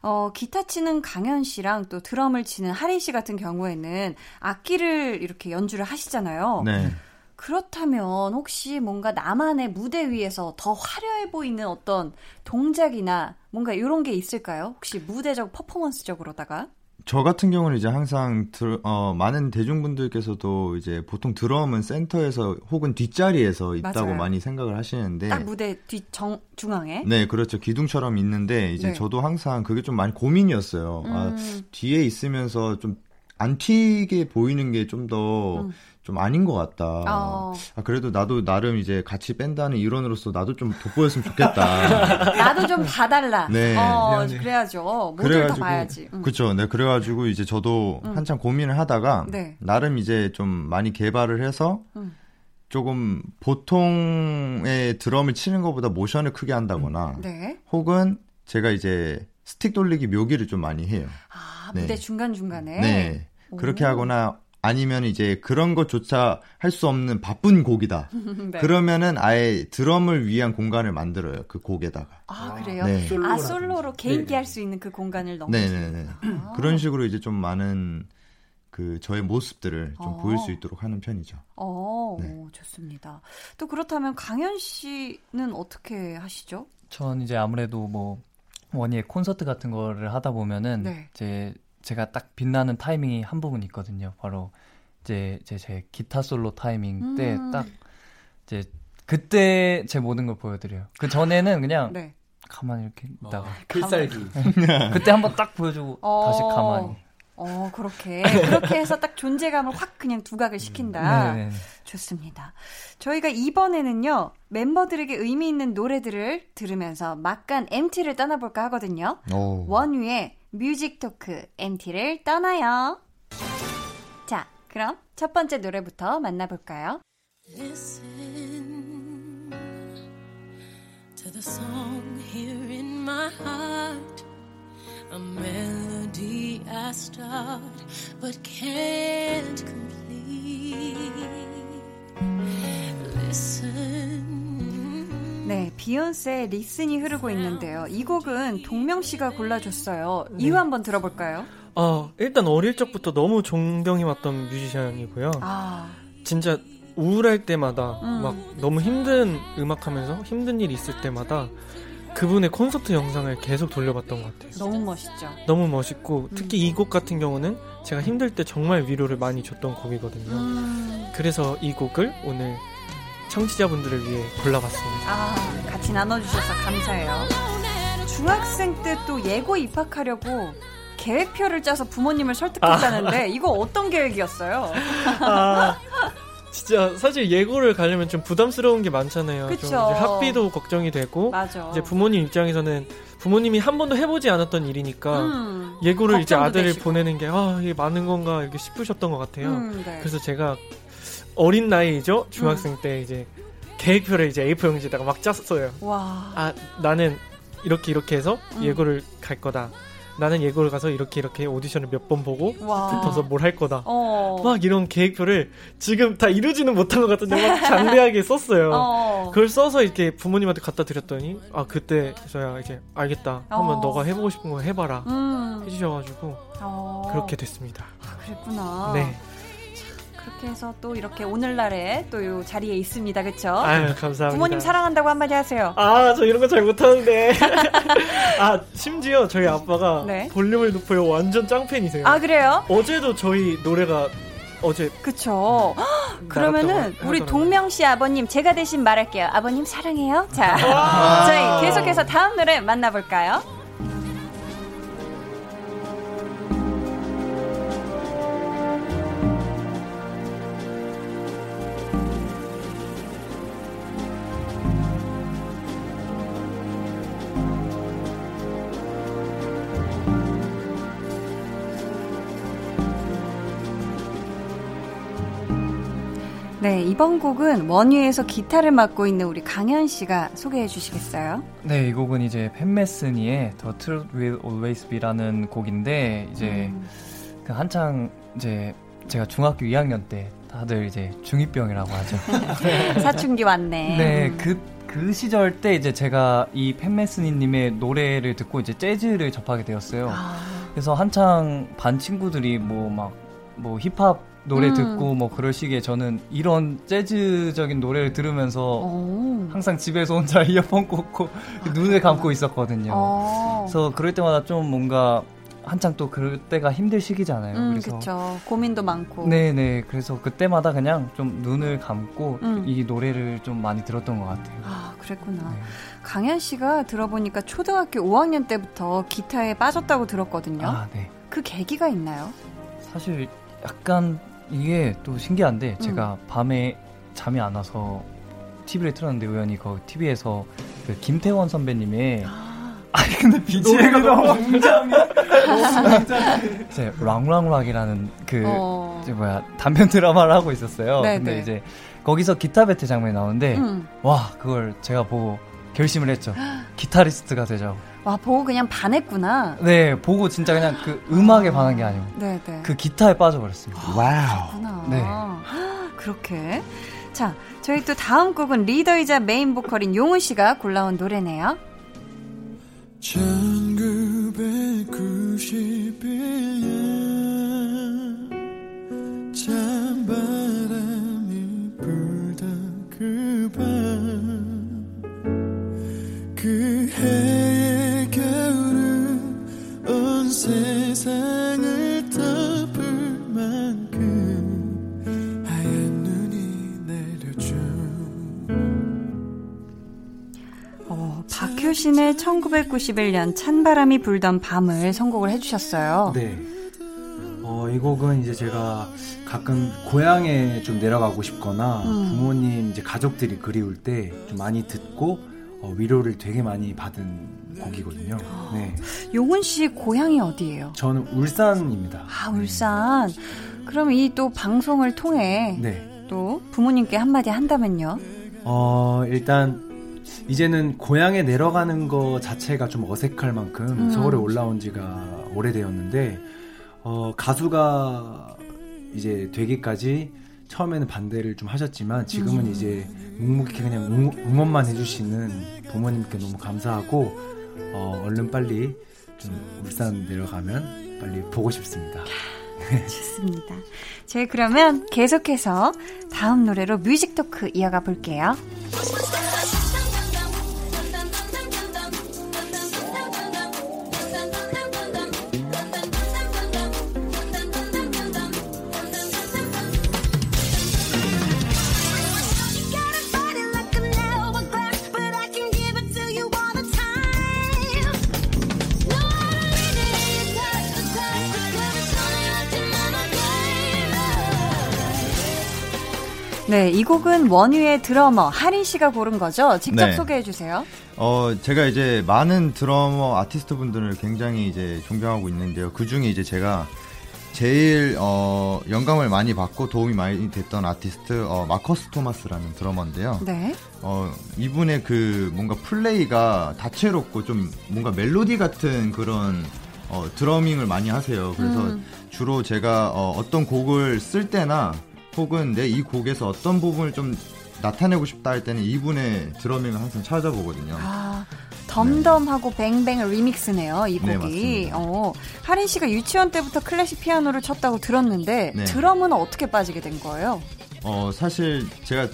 어, 기타 치는 강현 씨랑 또 드럼을 치는 하린 씨 같은 경우에는 악기를 이렇게 연주를 하시잖아요. 네. 그렇다면 혹시 뭔가 나만의 무대 위에서 더 화려해 보이는 어떤 동작이나 뭔가 이런 게 있을까요? 혹시 무대적 퍼포먼스적으로다가? 저 같은 경우는 이제 항상 들, 어, 많은 대중분들께서도 이제 보통 드럼은 센터에서 혹은 뒷자리에서 있다고 맞아요. 많이 생각을 하시는데 딱 무대 뒤 정, 중앙에? 네, 그렇죠. 기둥처럼 있는데 이제 네. 저도 항상 그게 좀 많이 고민이었어요. 아, 음. 뒤에 있으면서 좀 안 튀게 보이는 게 좀더 음. 좀 아닌 것 같다. 어. 아, 그래도 나도 나름 이제 같이 밴드하는 일원으로서 나도 좀 돋보였으면 좋겠다. 나도 좀 봐달라. 네. 어, 미안해. 그래야죠. 모두를 다 봐야지. 음. 그쵸. 네, 그래가지고 이제 저도 음. 한참 고민을 하다가 네. 나름 이제 좀 많이 개발을 해서 음. 조금 보통의 드럼을 치는 것보다 모션을 크게 한다거나 네. 혹은 제가 이제 스틱 돌리기 묘기를 좀 많이 해요. 아, 네. 무대 중간중간에? 네. 그렇게 오. 하거나 아니면 이제 그런 것조차 할 수 없는 바쁜 곡이다. 네. 그러면은 아예 드럼을 위한 공간을 만들어요. 그 곡에다가. 아, 그래요? 네. 아, 솔로로 개인기 네. 할수 있는 그 공간을 넣어. 네네네. 아. 그런 식으로 이제 좀 많은 그 저의 모습들을 좀 어. 보일 수 있도록 하는 편이죠. 어, 네. 오, 좋습니다. 또 그렇다면 강현 씨는 어떻게 하시죠? 전 이제 아무래도 뭐 원희의 콘서트 같은 거를 하다 보면은 네. 이제 제가 딱 빛나는 타이밍이 한 부분 있거든요. 바로 이제 제, 제 기타 솔로 타이밍 때 음. 딱 이제 그때 제 모든 걸 보여드려요. 그 전에는 그냥 네. 가만히 이렇게 있다가 필살기. 그때 한번 딱 보여주고 어. 다시 가만히. 어, 그렇게. 그렇게 해서 딱 존재감을 확 그냥 두각을 시킨다. 네네. 좋습니다. 저희가 이번에는요, 멤버들에게 의미 있는 노래들을 들으면서 막간 MT를 떠나볼까 하거든요. 오. 원유의 뮤직 토크 MT를 떠나요. 자, 그럼 첫 번째 노래부터 만나볼까요? Listen to the song here in my heart. A melody I start but can't complete. Listen. 네, 비욘세의 리슨이 흐르고 있는데요. 이 곡은 동명 씨가 골라줬어요. 이유 한번 들어볼까요? 어, 일단 어릴 적부터 너무 존경해 왔던 뮤지션이고요. 아, 진짜 우울할 때마다 음. 막 너무 힘든 음악 하면서 힘든 일 있을 때마다 그분의 콘서트 영상을 계속 돌려봤던 것 같아요. 너무 멋있죠. 너무 멋있고 음. 특히 이곡 같은 경우는 제가 힘들 때 정말 위로를 많이 줬던 곡이거든요. 음, 그래서 이 곡을 오늘 청취자분들을 위해 골라봤습니다. 아, 같이 나눠주셔서 감사해요. 중학생 때 또 예고 입학하려고 계획표를 짜서 부모님을 설득했다는데 이거 어떤 계획이었어요? 아, 진짜 사실 예고를 가려면 좀 부담스러운 게 많잖아요. 좀 그쵸. 이제 학비도 걱정이 되고 맞아. 이제 부모님 입장에서는 부모님이 한 번도 해보지 않았던 일이니까 음, 예고를 이제 아들을 되시고. 보내는 게 아, 이게 많은 건가 이렇게 싶으셨던 것 같아요. 음, 네. 그래서 제가 어린 나이죠 중학생 음. 때 이제 계획표를 이제 A4 용지에다가 막 짰어요. 와, 아 나는 이렇게 이렇게 해서 음. 예고를 갈 거다. 나는 예고를 가서 이렇게 이렇게 오디션을 몇 번 보고 와. 붙어서 뭘 할 거다. 어, 막 이런 계획표를 지금 다 이루지는 못한 것 같은데 막 장대하게 썼어요. 어, 그걸 써서 이렇게 부모님한테 갖다 드렸더니 아 그때 저야 이제 알겠다. 한번 어. 너가 해보고 싶은 거 해봐라. 음, 해주셔가지고 어, 그렇게 됐습니다. 그랬구나. 네. 그렇게 해서 또 이렇게 오늘날에 또이 자리에 있습니다, 그쵸? 아유 감사합니다. 부모님 사랑한다고 한마디 하세요. 아, 저 이런 거 잘 못하는데. 아, 심지어 저희 아빠가 네. 볼륨을 높여요. 완전 짱팬이세요. 아, 그래요? 어제도 저희 노래가 어제 그쵸. 그러면은 나갔다고 우리. 동명 씨 아버님 제가 대신 말할게요. 아버님 사랑해요. 자, 와. 저희 계속해서 다음 노래 만나볼까요? 네, 이번 곡은 원유에서 기타를 맡고 있는 우리 강현 씨가 소개해 주시겠어요? 네, 이 곡은 이제 팬메스니의 The Truth Will Always Be라는 곡인데 이제 음. 그 한창 이제 제가 중학교 2학년 때 다들 이제 중이병이라고 하죠. 사춘기 왔네. 네, 그, 그 시절 때 이제 제가 이 팬메스니님의 노래를 듣고 이제 재즈를 접하게 되었어요. 아, 그래서 한창 반 친구들이 뭐 막 뭐 힙합 노래 음. 듣고 뭐 그럴 시기에 저는 이런 재즈적인 노래를 들으면서 오. 항상 집에서 혼자 이어폰 꽂고 눈을 감고 있었거든요. 어. 그래서 그럴 때마다 좀 뭔가 한창 또 그럴 때가 힘들 시기잖아요. 음, 그래서 그쵸. 고민도 많고. 네네. 그래서 그때마다 그냥 좀 눈을 감고 음. 이 노래를 좀 많이 들었던 것 같아요. 아, 그랬구나. 네. 강현 씨가 들어보니까 초등학교 5학년 때부터 기타에 빠졌다고 들었거든요. 아, 네. 그 계기가 있나요? 사실 약간 이게 또 신기한데 음. 제가 밤에 잠이 안 와서 TV를 틀었는데 우연히 그 TV에서 그 김태원 선배님의 아니 근데 BGM이 너무 굉장히 제 랑랑락이라는 그 어. 이제 뭐야 단편 드라마를 하고 있었어요. 네, 근데 네. 이제 거기서 기타 배트 장면이 나오는데 음. 와 그걸 제가 보고 결심을 했죠. 기타리스트가 되자고. 와, 보고 그냥 반했구나. 네 보고 진짜 그냥 그 음악에 반한 게 아니고 네, 네. 그 기타에 빠져버렸습니다. wow. 그렇구나. 네. 그렇게. 자, 저희 또 다음 곡은 리더이자 메인 보컬인 용훈 씨가 골라온 노래네요. 1991년 찬바람이 불던 그밤그 해의 겨울은 온 세상을 덮을 만큼 하얀 눈이 내려줘 어, 박효신의 1991년 찬바람이 불던 밤을 선곡을 해주셨어요. 네. 어, 이 곡은 이제 제가 가끔 고향에 좀 내려가고 싶거나 음. 부모님 이제 가족들이 그리울 때 좀 많이 듣고 어, 위로를 되게 많이 받은 곡이거든요. 네. 용훈 씨 고향이 어디예요? 저는 울산입니다. 아, 울산. 그럼 이 또 방송을 통해 네. 또 부모님께 한마디 한다면요? 어, 일단 이제는 고향에 내려가는 거 자체가 좀 어색할 만큼 음. 서울에 올라온 지가 오래되었는데 어, 가수가 이제 되기까지 처음에는 반대를 좀 하셨지만 지금은 음. 이제 묵묵히 그냥 응, 응원만 해주시는 부모님께 너무 감사하고 어, 얼른 빨리 좀 울산 내려가면 빨리 보고 싶습니다. 좋습니다. 저희 그러면 계속해서 다음 노래로 뮤직 토크 이어가 볼게요. 네, 이 곡은 원유의 드러머 하린 씨가 고른 거죠? 직접 네. 소개해 주세요. 어, 제가 이제 많은 드러머 아티스트 분들을 굉장히 이제 존경하고 있는데요. 그 중에 이제 제가 제일 어, 영감을 많이 받고 도움이 많이 됐던 아티스트 어, 마커스 토마스라는 드러머인데요. 네. 어, 이분의 그 뭔가 플레이가 다채롭고 좀 뭔가 멜로디 같은 그런 어, 드러밍을 많이 하세요. 그래서 음. 주로 제가 어, 어떤 곡을 쓸 때나 혹은 내 이 곡에서 어떤 부분을 좀 나타내고 싶다 할 때는 이분의 드러밍을 항상 찾아보거든요. 아, 덤덤하고 뱅뱅 리믹스네요, 이 네, 곡이. 맞습니다. 어, 하린 씨가 유치원 때부터 클래식 피아노를 쳤다고 들었는데 네. 드럼은 어떻게 빠지게 된 거예요? 어, 사실 제가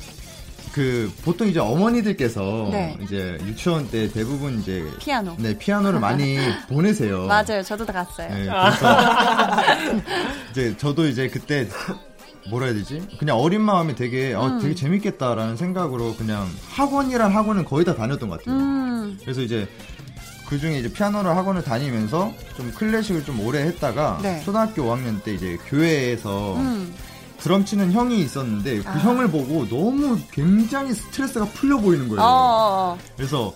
그 보통 이제 어머니들께서 네. 이제 유치원 때 대부분 이제 피아노. 네, 피아노를 많이 보내세요. 맞아요, 저도 다 갔어요. 네, 그래서 이제 저도 이제 그때 뭐라 해야 되지? 그냥 어린 마음에 되게 어, 음. 되게 재밌겠다라는 생각으로 그냥 학원이란 학원은 거의 다 다녔던 것 같아요. 음, 그래서 이제 그 중에 이제 피아노를 학원을 다니면서 좀 클래식을 좀 오래 했다가 네. 초등학교 5학년 때 이제 교회에서 음. 드럼 치는 형이 있었는데 그 아. 형을 보고 너무 굉장히 스트레스가 풀려 보이는 거예요. 어, 어, 어. 그래서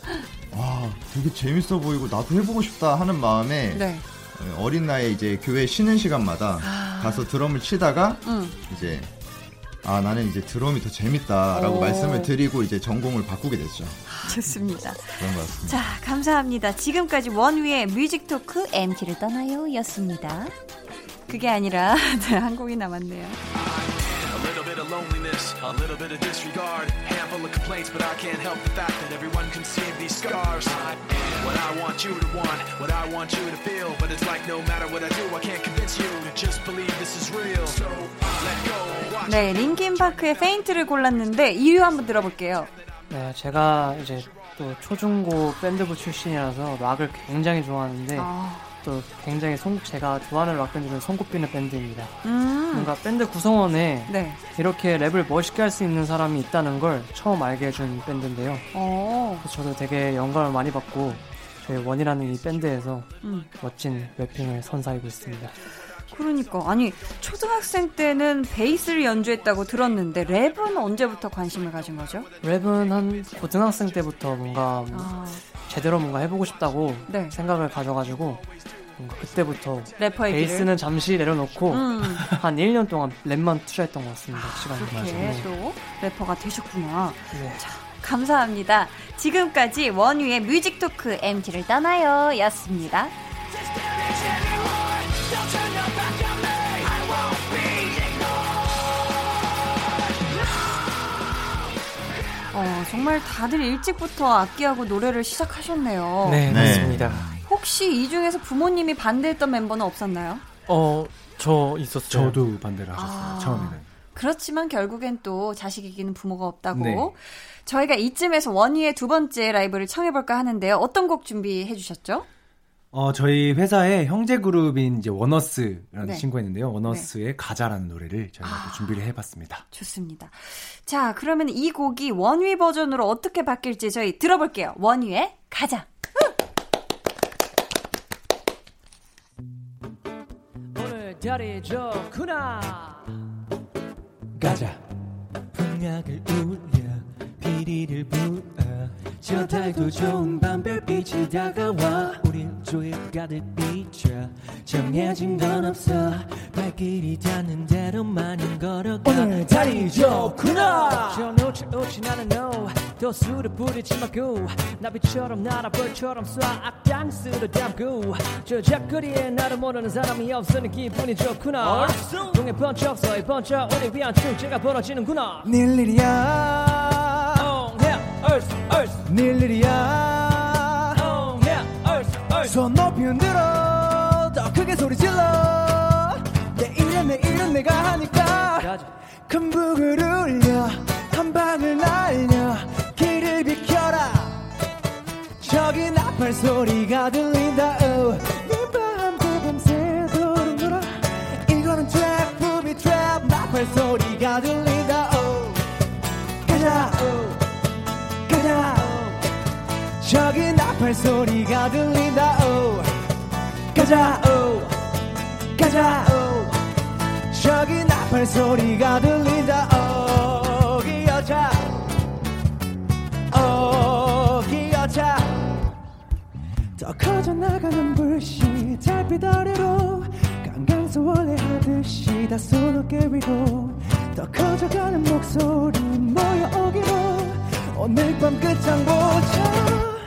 와 되게 재밌어 보이고 나도 해보고 싶다 하는 마음에 네. 어린 나이에 이제 교회 쉬는 시간마다 아. 가서 드럼을 치다가 음. 이제 아 나는 이제 드럼이 더 재밌다라고 오. 말씀을 드리고 이제 전공을 바꾸게 됐죠. 좋습니다. 그런 것 같습니다. 자, 감사합니다. 지금까지 원위의 뮤직 토크 MT를 떠나요 였습니다. 그게 아니라 네, 한 곡이 남았네요. A little bit of disregard, handful of complaints, but I can't help the fact that everyone can see these scars. What I want you to want, what I want you to feel, but it's like no matter what I do, I can't convince you to just believe this is real. So let go, watch. 네, linkin 파크의 페인트를 골랐는데 이유 한번 들어볼게요. 네, 제가 이제 또 초중고 밴드부 출신이라서 락을 굉장히 좋아하는데 아, 또 굉장히 손, 제가 좋아하는 락 밴드는 손꼽히는 밴드입니다. 음, 뭔가 밴드 구성원에 네, 이렇게 랩을 멋있게 할 수 있는 사람이 있다는 걸 처음 알게 해준 밴드인데요. 어, 그래서 저도 되게 영감을 많이 받고 저희 원이라는 이 밴드에서 음. 멋진 래핑을 선사하고 있습니다. 그러니까 아니 초등학생 때는 베이스를 연주했다고 들었는데 랩은 언제부터 관심을 가진 거죠? 랩은 한 고등학생 때부터 뭔가 아, 제대로 뭔가 해보고 싶다고 네. 생각을 가져가지고 뭔가 그때부터 래퍼의 베이스는 잠시 내려놓고 음. 한 1년 동안 랩만 투자했던 것 같습니다. 시간이 이렇게 또 래퍼가 되셨구나. 네. 감사합니다. 지금까지 원유의 뮤직 토크 MT를 떠나요 였습니다. 어, 정말 다들 일찍부터 악기하고 노래를 시작하셨네요. 네, 네. 맞습니다. 혹시 이 중에서 부모님이 반대했던 멤버는 없었나요? 어, 저 있었어요. 저도 반대를 하셨어요. 아. 처음에는. 그렇지만 결국엔 또 자식 이기는 부모가 없다고. 네. 저희가 이쯤에서 원희의 두 번째 라이브를 청해볼까 하는데요. 어떤 곡 준비해 주셨죠? 어, 저희 회사의 형제 그룹인 이제 원어스라는 네. 친구가 있는데요. 원어스의 가자라는 노래를 저희가 또 준비를 해봤습니다. 좋습니다. 자, 그러면 이 곡이 원휘 버전으로 어떻게 바뀔지 저희 들어볼게요. 원휘의 가자. 오늘 다리 좋구나 가자. 풍악을 울려 피리를 부어 저 달도 좋은 밤 별빛이 다가와 우릴 조에 가득 비춰 정해진 건 없어 발길이 닿는 대로만은 걸어가 오늘 다리 좋구나 저 놓치 놓치 나는 너또 술을 부리지 마고 나비처럼 날아 벌처럼 쏴 악당스를 담고 저 잡거리에 나를 모르는 사람이 없으니 기분이 좋구나. 동해 번쩍 서해 번쩍 우리 위한 축제가 벌어지는구나. 닐 일이야. yeah, 얼스 닐 일이야. Oh yeah, 손 높이 흔들어. 더 크게 소리 질러. 내 일은 내 일은 내가 하니까 큰 북을 울려. 한 방을 날려. 길을 비켜라. 저기 나팔 소리가 들린다. Oh. 네가 함께 밤새도록 놀아 이거는 트랩 부비 트랩 나팔 소리 나팔 소리가 들린다 oh. 가자 oh. 가자 oh. 저기 나팔 소리가 들린다 어 기어차 어 기어차 더 커져 나가는 불씨 달빛 아래로 강강서 원래 하듯이 다 손 어깨 위로 더 커져가는 목소리 모여오기로 오늘 밤 끝장 보자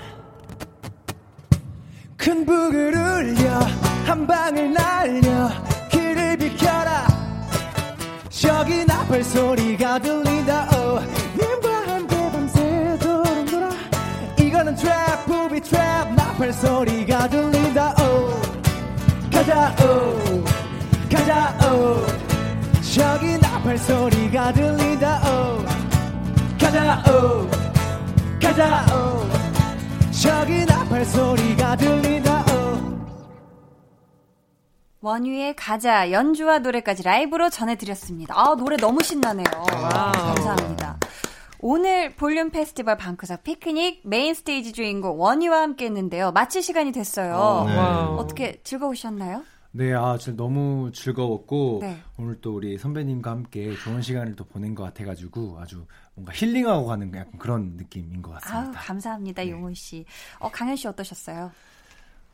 큰 북을 울려 한 방을 날려 길을 비켜라 저기 나팔 소리가 들린다 oh. 님과 함께 밤새도록 놀아 이거는 트랩 부비 트랩 나팔 소리가 들린다 oh. 가자 oh. 가자 oh. 저기 나팔 소리가 들린다 oh. 가자 oh. 가자 저기 나팔 소리가 들린다 oh. 원위의 가자 연주와 노래까지 라이브로 전해드렸습니다. 아 노래 너무 신나네요. 감사합니다. 오늘 볼륨 페스티벌 방구석 피크닉 메인 스테이지 주인공 원위와 함께 했는데요. 마칠 시간이 됐어요. 네. 어떻게 즐거우셨나요? 네, 아, 진짜 너무 즐거웠고 네. 오늘 또 우리 선배님과 함께 좋은 시간을 또 보낸 것 같아가지고 아주 뭔가 힐링하고 가는 약간 그런 느낌인 것 같습니다. 감사합니다 용훈 씨. 어 강현 씨 어떠셨어요?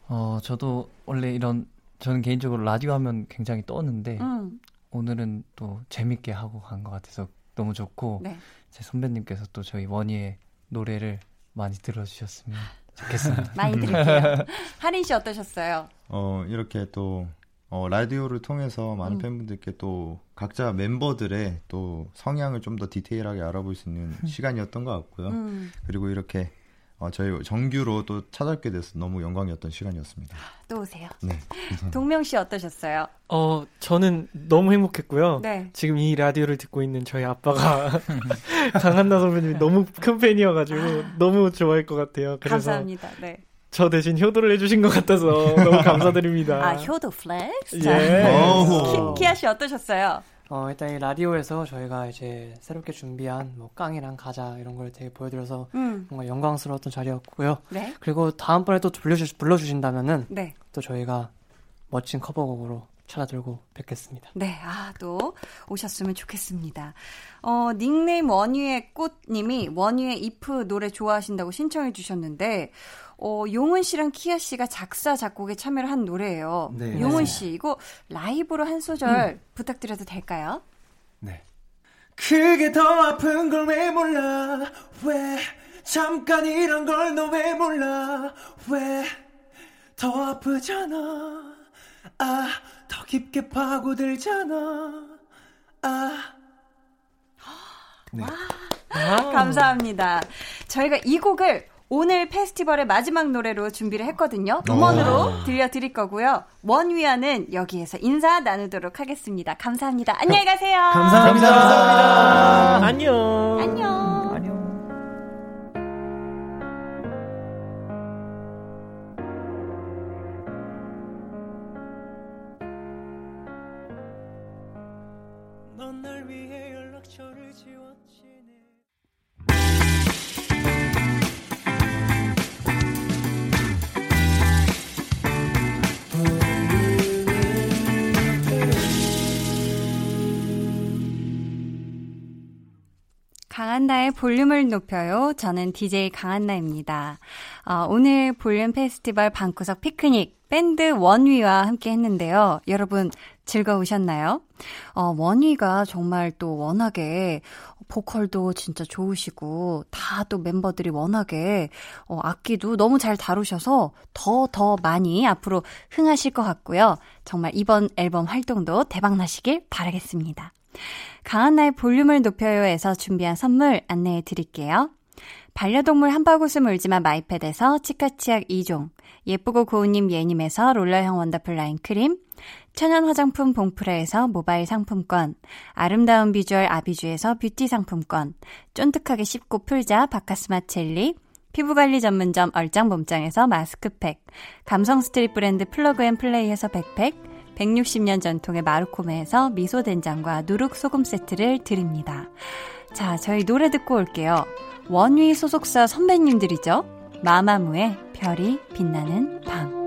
어, 저도 원래 이런 저는 개인적으로 라디오 하면 굉장히 떠는데 음, 오늘은 또 재밌게 하고 간 것 같아서 너무 좋고 네. 제 선배님께서 또 저희 원희의 노래를 많이 들어주셨으면 좋겠습니다. 많이 드릴게요. 하린 씨 어떠셨어요? 어, 이렇게 또 어, 라디오를 통해서 많은 음. 팬분들께 또 각자 멤버들의 또 성향을 좀 더 디테일하게 알아볼 수 있는 시간이었던 것 같고요. 음. 그리고 이렇게 어, 저희 정규로 또 찾아뵙게 돼서 너무 영광이었던 시간이었습니다. 또 오세요. 네. 동명 씨 어떠셨어요? 어, 저는 너무 행복했고요. 네. 지금 이 라디오를 듣고 있는 저희 아빠가 강한나 선배님이 너무 큰 팬이어가지고 너무 좋아할 것 같아요. 그래서 감사합니다. 네. 저 대신 효도를 해주신 것 같아서 너무 감사드립니다. 아, 효도 flex. 예. 키, 키아 씨 어떠셨어요? 어, 일단 이 라디오에서 저희가 이제 새롭게 준비한 뭐 깡이랑 가자 이런 걸 되게 보여드려서 음. 뭔가 영광스러웠던 자리였고요. 네. 그리고 다음번에 또 불러주, 불러주신다면은 네. 또 저희가 멋진 커버곡으로 찾아들고 뵙겠습니다. 네, 아, 또 오셨으면 좋겠습니다. 어, 닉네임 원유의 꽃님이 원유의 if 노래 좋아하신다고 신청해 주셨는데, 어, 용은 씨랑 키아 씨가 작사, 작곡에 참여를 한 노래예요. 네. 용은 네. 씨, 이거 라이브로 한 소절 부탁드려도 될까요? 그게 더 아픈 걸 왜 몰라 왜 잠깐 이런 걸 너 왜 몰라 왜 더 아프잖아 아 더 깊게 파고들잖아 아 네. 감사합니다. 저희가 이 곡을 오늘 페스티벌의 마지막 노래로 준비를 했거든요. 오. 음원으로 들려드릴 거고요. 원위아는 여기에서 인사 나누도록 하겠습니다. 감사합니다. 안녕히 가세요. 감사합니다. 감사합니다. 안녕. 안녕. 넌 강한나의 볼륨을 높여요. 저는 DJ 강한나입니다. 어, 오늘 볼륨 페스티벌 방구석 피크닉 밴드 원위와 함께 했는데요. 여러분 즐거우셨나요? 어, 원위가 정말 또 워낙에 보컬도 진짜 좋으시고 다 또 멤버들이 워낙에 어, 악기도 너무 잘 다루셔서 더더 많이 앞으로 흥하실 것 같고요. 정말 이번 앨범 활동도 대박 나시길 바라겠습니다. 강한나의 볼륨을 높여요에서 준비한 선물 안내해 드릴게요. 반려동물 한바구스 물지만 마이패드에서 치카치약 2종, 예쁘고 고운님 예님에서 롤러형 원더풀 라인 크림, 천연 화장품 봉프레에서 모바일 상품권, 아름다운 비주얼 아비주에서 뷰티 상품권, 쫀득하게 씹고 풀자 바카스마 첼리, 피부관리 전문점 얼짱몸짱에서 마스크팩, 감성 스트릿 브랜드 플러그앤플레이에서 백팩, 160년 전통의 마르코메에서 미소된장과 누룩소금 세트를 드립니다. 자, 저희 노래 듣고 올게요. 원위 소속사 선배님들이죠. 마마무의 별이 빛나는 밤.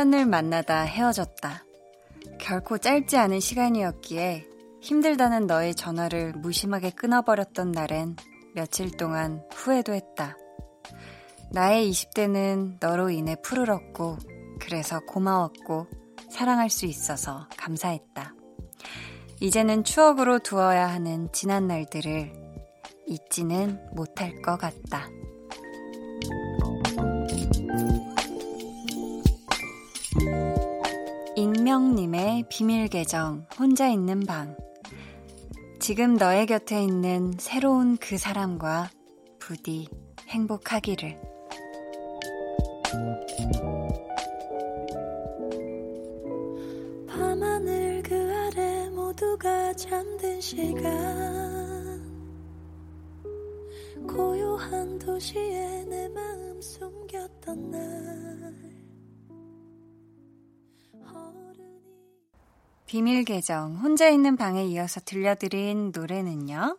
사년을 만나다 헤어졌다. 결코 짧지 않은 시간이었기에 힘들다는 너의 전화를 무심하게 끊어버렸던 날엔 며칠 동안 후회도 했다. 나의 20대는 너로 인해 푸르렀고, 그래서 고마웠고, 사랑할 수 있어서 감사했다. 이제는 추억으로 두어야 하는 지난 날들을 잊지는 못할 것 같다. 익명님의 비밀 계정, 혼자 있는 방. 지금 너의 곁에 있는 새로운 그 사람과 부디 행복하기를. 밤하늘 그 아래 모두가 잠든 시간 고요한 도시에 내 마음 숨겼던 날 비밀 계정 혼자 있는 방에 이어서 들려드린 노래는요.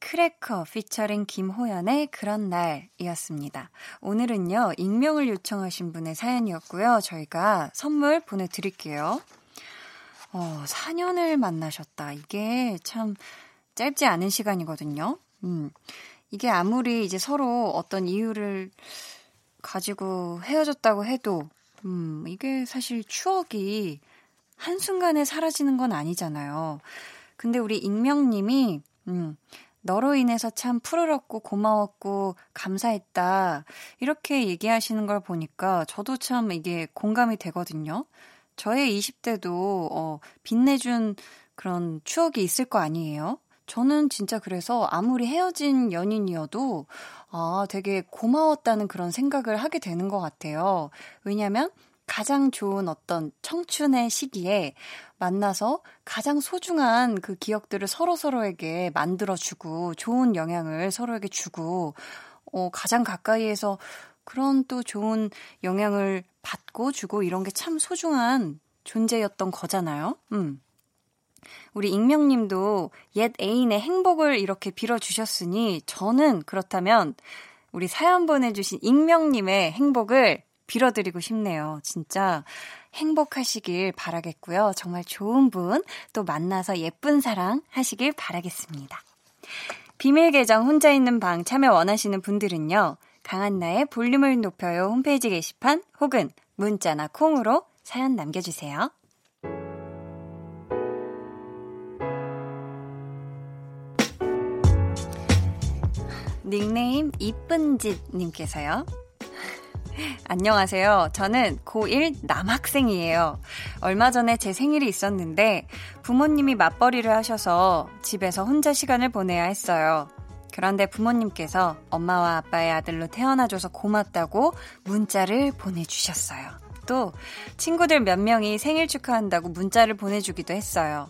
크래커 피처링 김호연의 그런 날이었습니다. 오늘은요, 익명을 요청하신 분의 사연이었고요. 저희가 선물 보내드릴게요. 어, 4년을 만나셨다. 이게 참 짧지 않은 시간이거든요. 음, 이게 아무리 이제 서로 어떤 이유를 가지고 헤어졌다고 해도, 음, 이게 사실 추억이 한순간에 사라지는 건 아니잖아요. 근데 우리 익명님이, 음, 너로 인해서 참 푸르렀고 고마웠고 감사했다. 이렇게 얘기하시는 걸 보니까 저도 참 이게 공감이 되거든요. 저의 20대도, 어, 빛내준 그런 추억이 있을 거 아니에요? 저는 진짜 그래서 아무리 헤어진 연인이어도, 아, 되게 고마웠다는 그런 생각을 하게 되는 것 같아요. 왜냐면, 가장 좋은 어떤 청춘의 시기에 만나서 가장 소중한 그 기억들을 서로서로에게 만들어주고 좋은 영향을 서로에게 주고 어, 가장 가까이에서 그런 또 좋은 영향을 받고 주고 이런 게 참 소중한 존재였던 거잖아요. 음. 우리 익명님도 옛 애인의 행복을 이렇게 빌어주셨으니 저는 그렇다면 우리 사연 보내주신 익명님의 행복을 빌어드리고 싶네요. 진짜 행복하시길 바라겠고요. 정말 좋은 분 또 만나서 예쁜 사랑 하시길 바라겠습니다. 비밀 계정 혼자 있는 방 참여 원하시는 분들은요. 강한나의 볼륨을 높여요 홈페이지 게시판 혹은 문자나 콩으로 사연 남겨주세요. 닉네임 이쁜짓님께서요. 안녕하세요. 저는 고1 남학생이에요. 얼마 전에 제 생일이 있었는데 부모님이 맞벌이를 하셔서 집에서 혼자 시간을 보내야 했어요. 그런데 부모님께서 엄마와 아빠의 아들로 태어나줘서 고맙다고 문자를 보내주셨어요. 또 친구들 몇 명이 생일 축하한다고 문자를 보내주기도 했어요.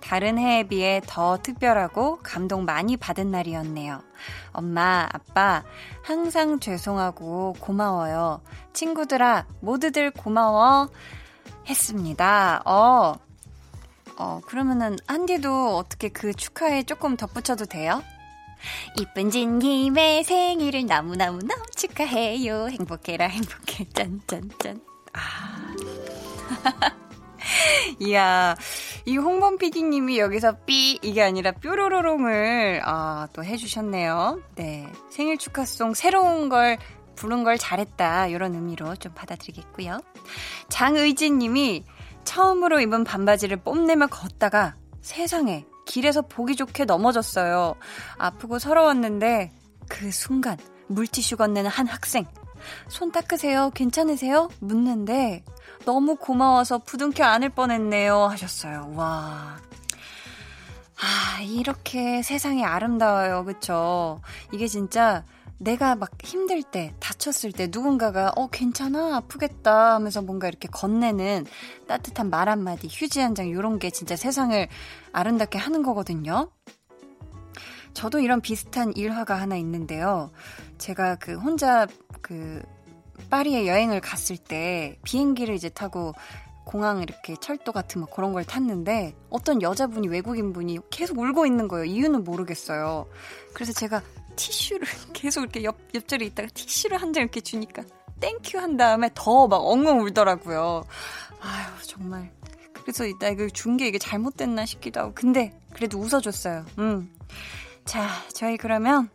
다른 해에 비해 더 특별하고 감동 많이 받은 날이었네요. 엄마, 아빠, 항상 죄송하고 고마워요. 친구들아, 모두들 고마워. 했습니다. 어, 어, 그러면은, 한디도 어떻게 그 축하에 조금 덧붙여도 돼요? 이쁜 진님의 생일을 너무너무너무 축하해요. 행복해라, 행복해. 짠짠짠. 아. 이야, 이 홍범 PD님이 여기서 삐 이게 아니라 뾰로로롱을 아, 또 해주셨네요. 네, 생일 축하송 새로운 걸 부른 걸 잘했다 이런 의미로 좀 받아들이겠고요. 장의진 님이 처음으로 입은 반바지를 뽐내며 걷다가 세상에 길에서 보기 좋게 넘어졌어요. 아프고 서러웠는데 그 순간 물티슈 건네는 한 학생. 손 닦으세요? 괜찮으세요? 묻는데 너무 고마워서 부둥켜 안을 뻔했네요. 하셨어요. 와. 아, 이렇게 세상이 아름다워요. 그쵸? 이게 진짜 내가 막 힘들 때, 다쳤을 때 누군가가, 어, 괜찮아, 아프겠다 하면서 뭔가 이렇게 건네는 따뜻한 말 한마디, 휴지 한 장, 요런 게 진짜 세상을 아름답게 하는 거거든요. 저도 이런 비슷한 일화가 하나 있는데요. 제가 그 혼자 그 파리에 여행을 갔을 때 비행기를 이제 타고 공항 이렇게 철도 같은 뭐 그런 걸 탔는데 어떤 여자분이 외국인 분이 계속 울고 있는 거예요. 이유는 모르겠어요. 그래서 제가 티슈를 계속 이렇게 옆 옆자리에 있다가 티슈를 한 장 이렇게 주니까 thank you 한 다음에 더 막 엉엉 울더라고요. 아유 정말 그래서 이따 이걸 준게 이게 잘못됐나 싶기도 하고 근데 그래도 웃어줬어요. 음. 자 저희 그러면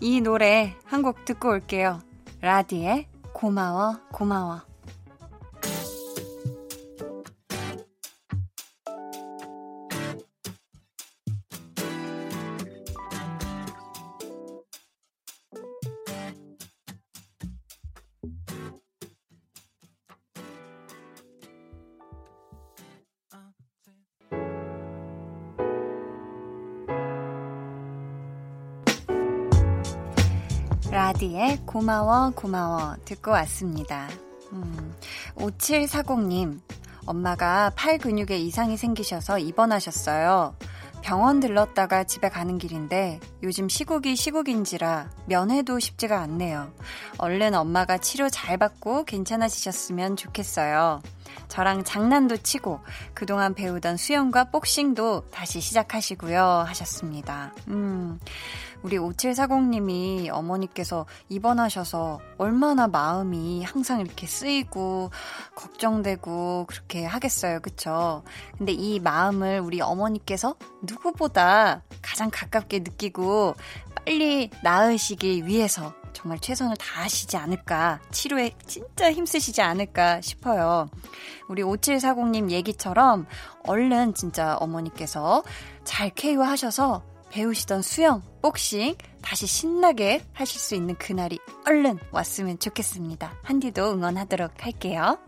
이 노래 한 곡 듣고 올게요. 라디의 고마워, 고마워. 고마워 고마워 듣고 왔습니다. 음, 5740님, 엄마가 팔 근육에 이상이 생기셔서 입원하셨어요. 병원 들렀다가 집에 가는 길인데 요즘 시국이 시국인지라 면회도 쉽지가 않네요. 얼른 엄마가 치료 잘 받고 괜찮아지셨으면 좋겠어요. 저랑 장난도 치고 그동안 배우던 수영과 복싱도 다시 시작하시고요 하셨습니다. 음. 우리 5740님이 어머니께서 입원하셔서 얼마나 마음이 항상 이렇게 쓰이고 걱정되고 그렇게 하겠어요. 그쵸? 근데 이 마음을 우리 어머니께서 누구보다 가장 가깝게 느끼고 빨리 나으시기 위해서 정말 최선을 다하시지 않을까, 치료에 진짜 힘쓰시지 않을까 싶어요. 우리 5740님 얘기처럼 얼른 진짜 어머니께서 잘 쾌유하셔서 배우시던 수영, 복싱 다시 신나게 하실 수 있는 그날이 얼른 왔으면 좋겠습니다. 한디도 응원하도록 할게요.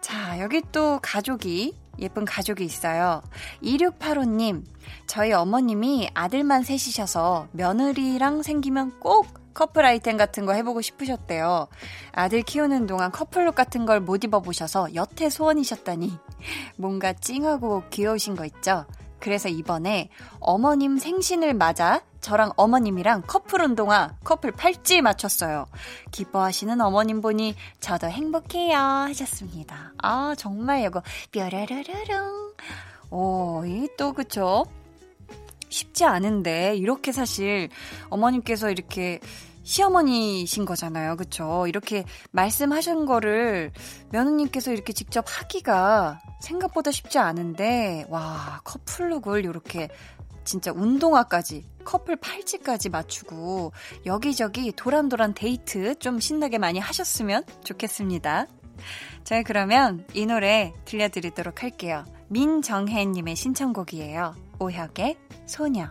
자, 여기 또 가족이 예쁜 가족이 있어요. 2685님, 저희 어머님이 아들만 셋이셔서 며느리랑 생기면 꼭 커플 아이템 같은 거 해보고 싶으셨대요. 아들 키우는 동안 커플룩 같은 걸 못 입어보셔서 여태 소원이셨다니. 뭔가 찡하고 귀여우신 거 있죠? 그래서 이번에 어머님 생신을 맞아 저랑 어머님이랑 커플 운동화, 커플 팔찌 맞췄어요. 기뻐하시는 어머님 보니 저도 행복해요 하셨습니다. 아 정말 이거 뾰라라라랑 오, 이 또 그쵸? 쉽지 않은데 이렇게 사실 어머님께서 이렇게 시어머니신 거잖아요. 그쵸? 이렇게 말씀하신 거를 며느님께서 이렇게 직접 하기가 생각보다 쉽지 않은데, 와, 커플룩을 이렇게 진짜 운동화까지, 커플 팔찌까지 맞추고, 여기저기 도란도란 데이트 좀 신나게 많이 하셨으면 좋겠습니다. 자, 그러면 이 노래 들려드리도록 할게요. 민정혜님의 신청곡이에요. 오혁의 소녀.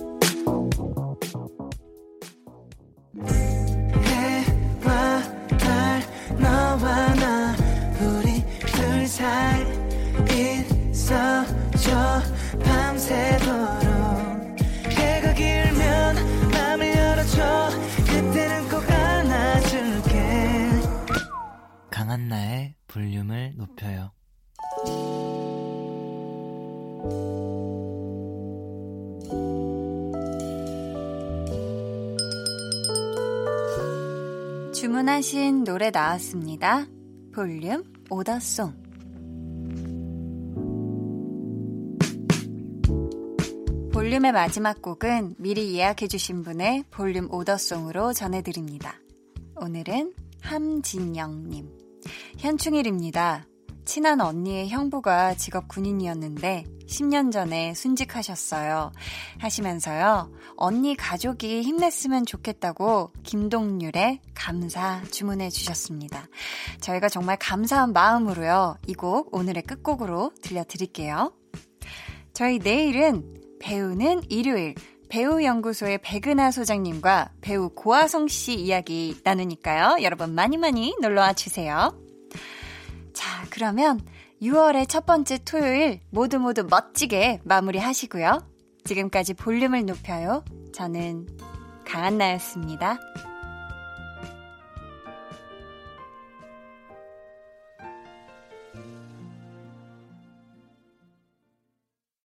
나왔습니다. 볼륨 오더송. 볼륨의 마지막 곡은 미리 예약해주신 분의 볼륨 오더송으로 전해드립니다. 오늘은 함진영님. 현충일입니다. 친한 언니의 형부가 직업 군인이었는데 10년 전에 순직하셨어요. 하시면서요. 언니 가족이 힘냈으면 좋겠다고 김동률의 감사 주문해 주셨습니다. 저희가 정말 감사한 마음으로요. 이 곡 오늘의 끝곡으로 들려드릴게요. 저희 내일은 배우는 일요일 배우연구소의 백은하 소장님과 배우 고아성 씨 이야기 나누니까요. 여러분 많이 많이 놀러와 주세요. 자, 그러면 6월의 첫 번째 토요일 모두 모두 멋지게 마무리 하시고요. 지금까지 볼륨을 높여요. 저는 강한나였습니다.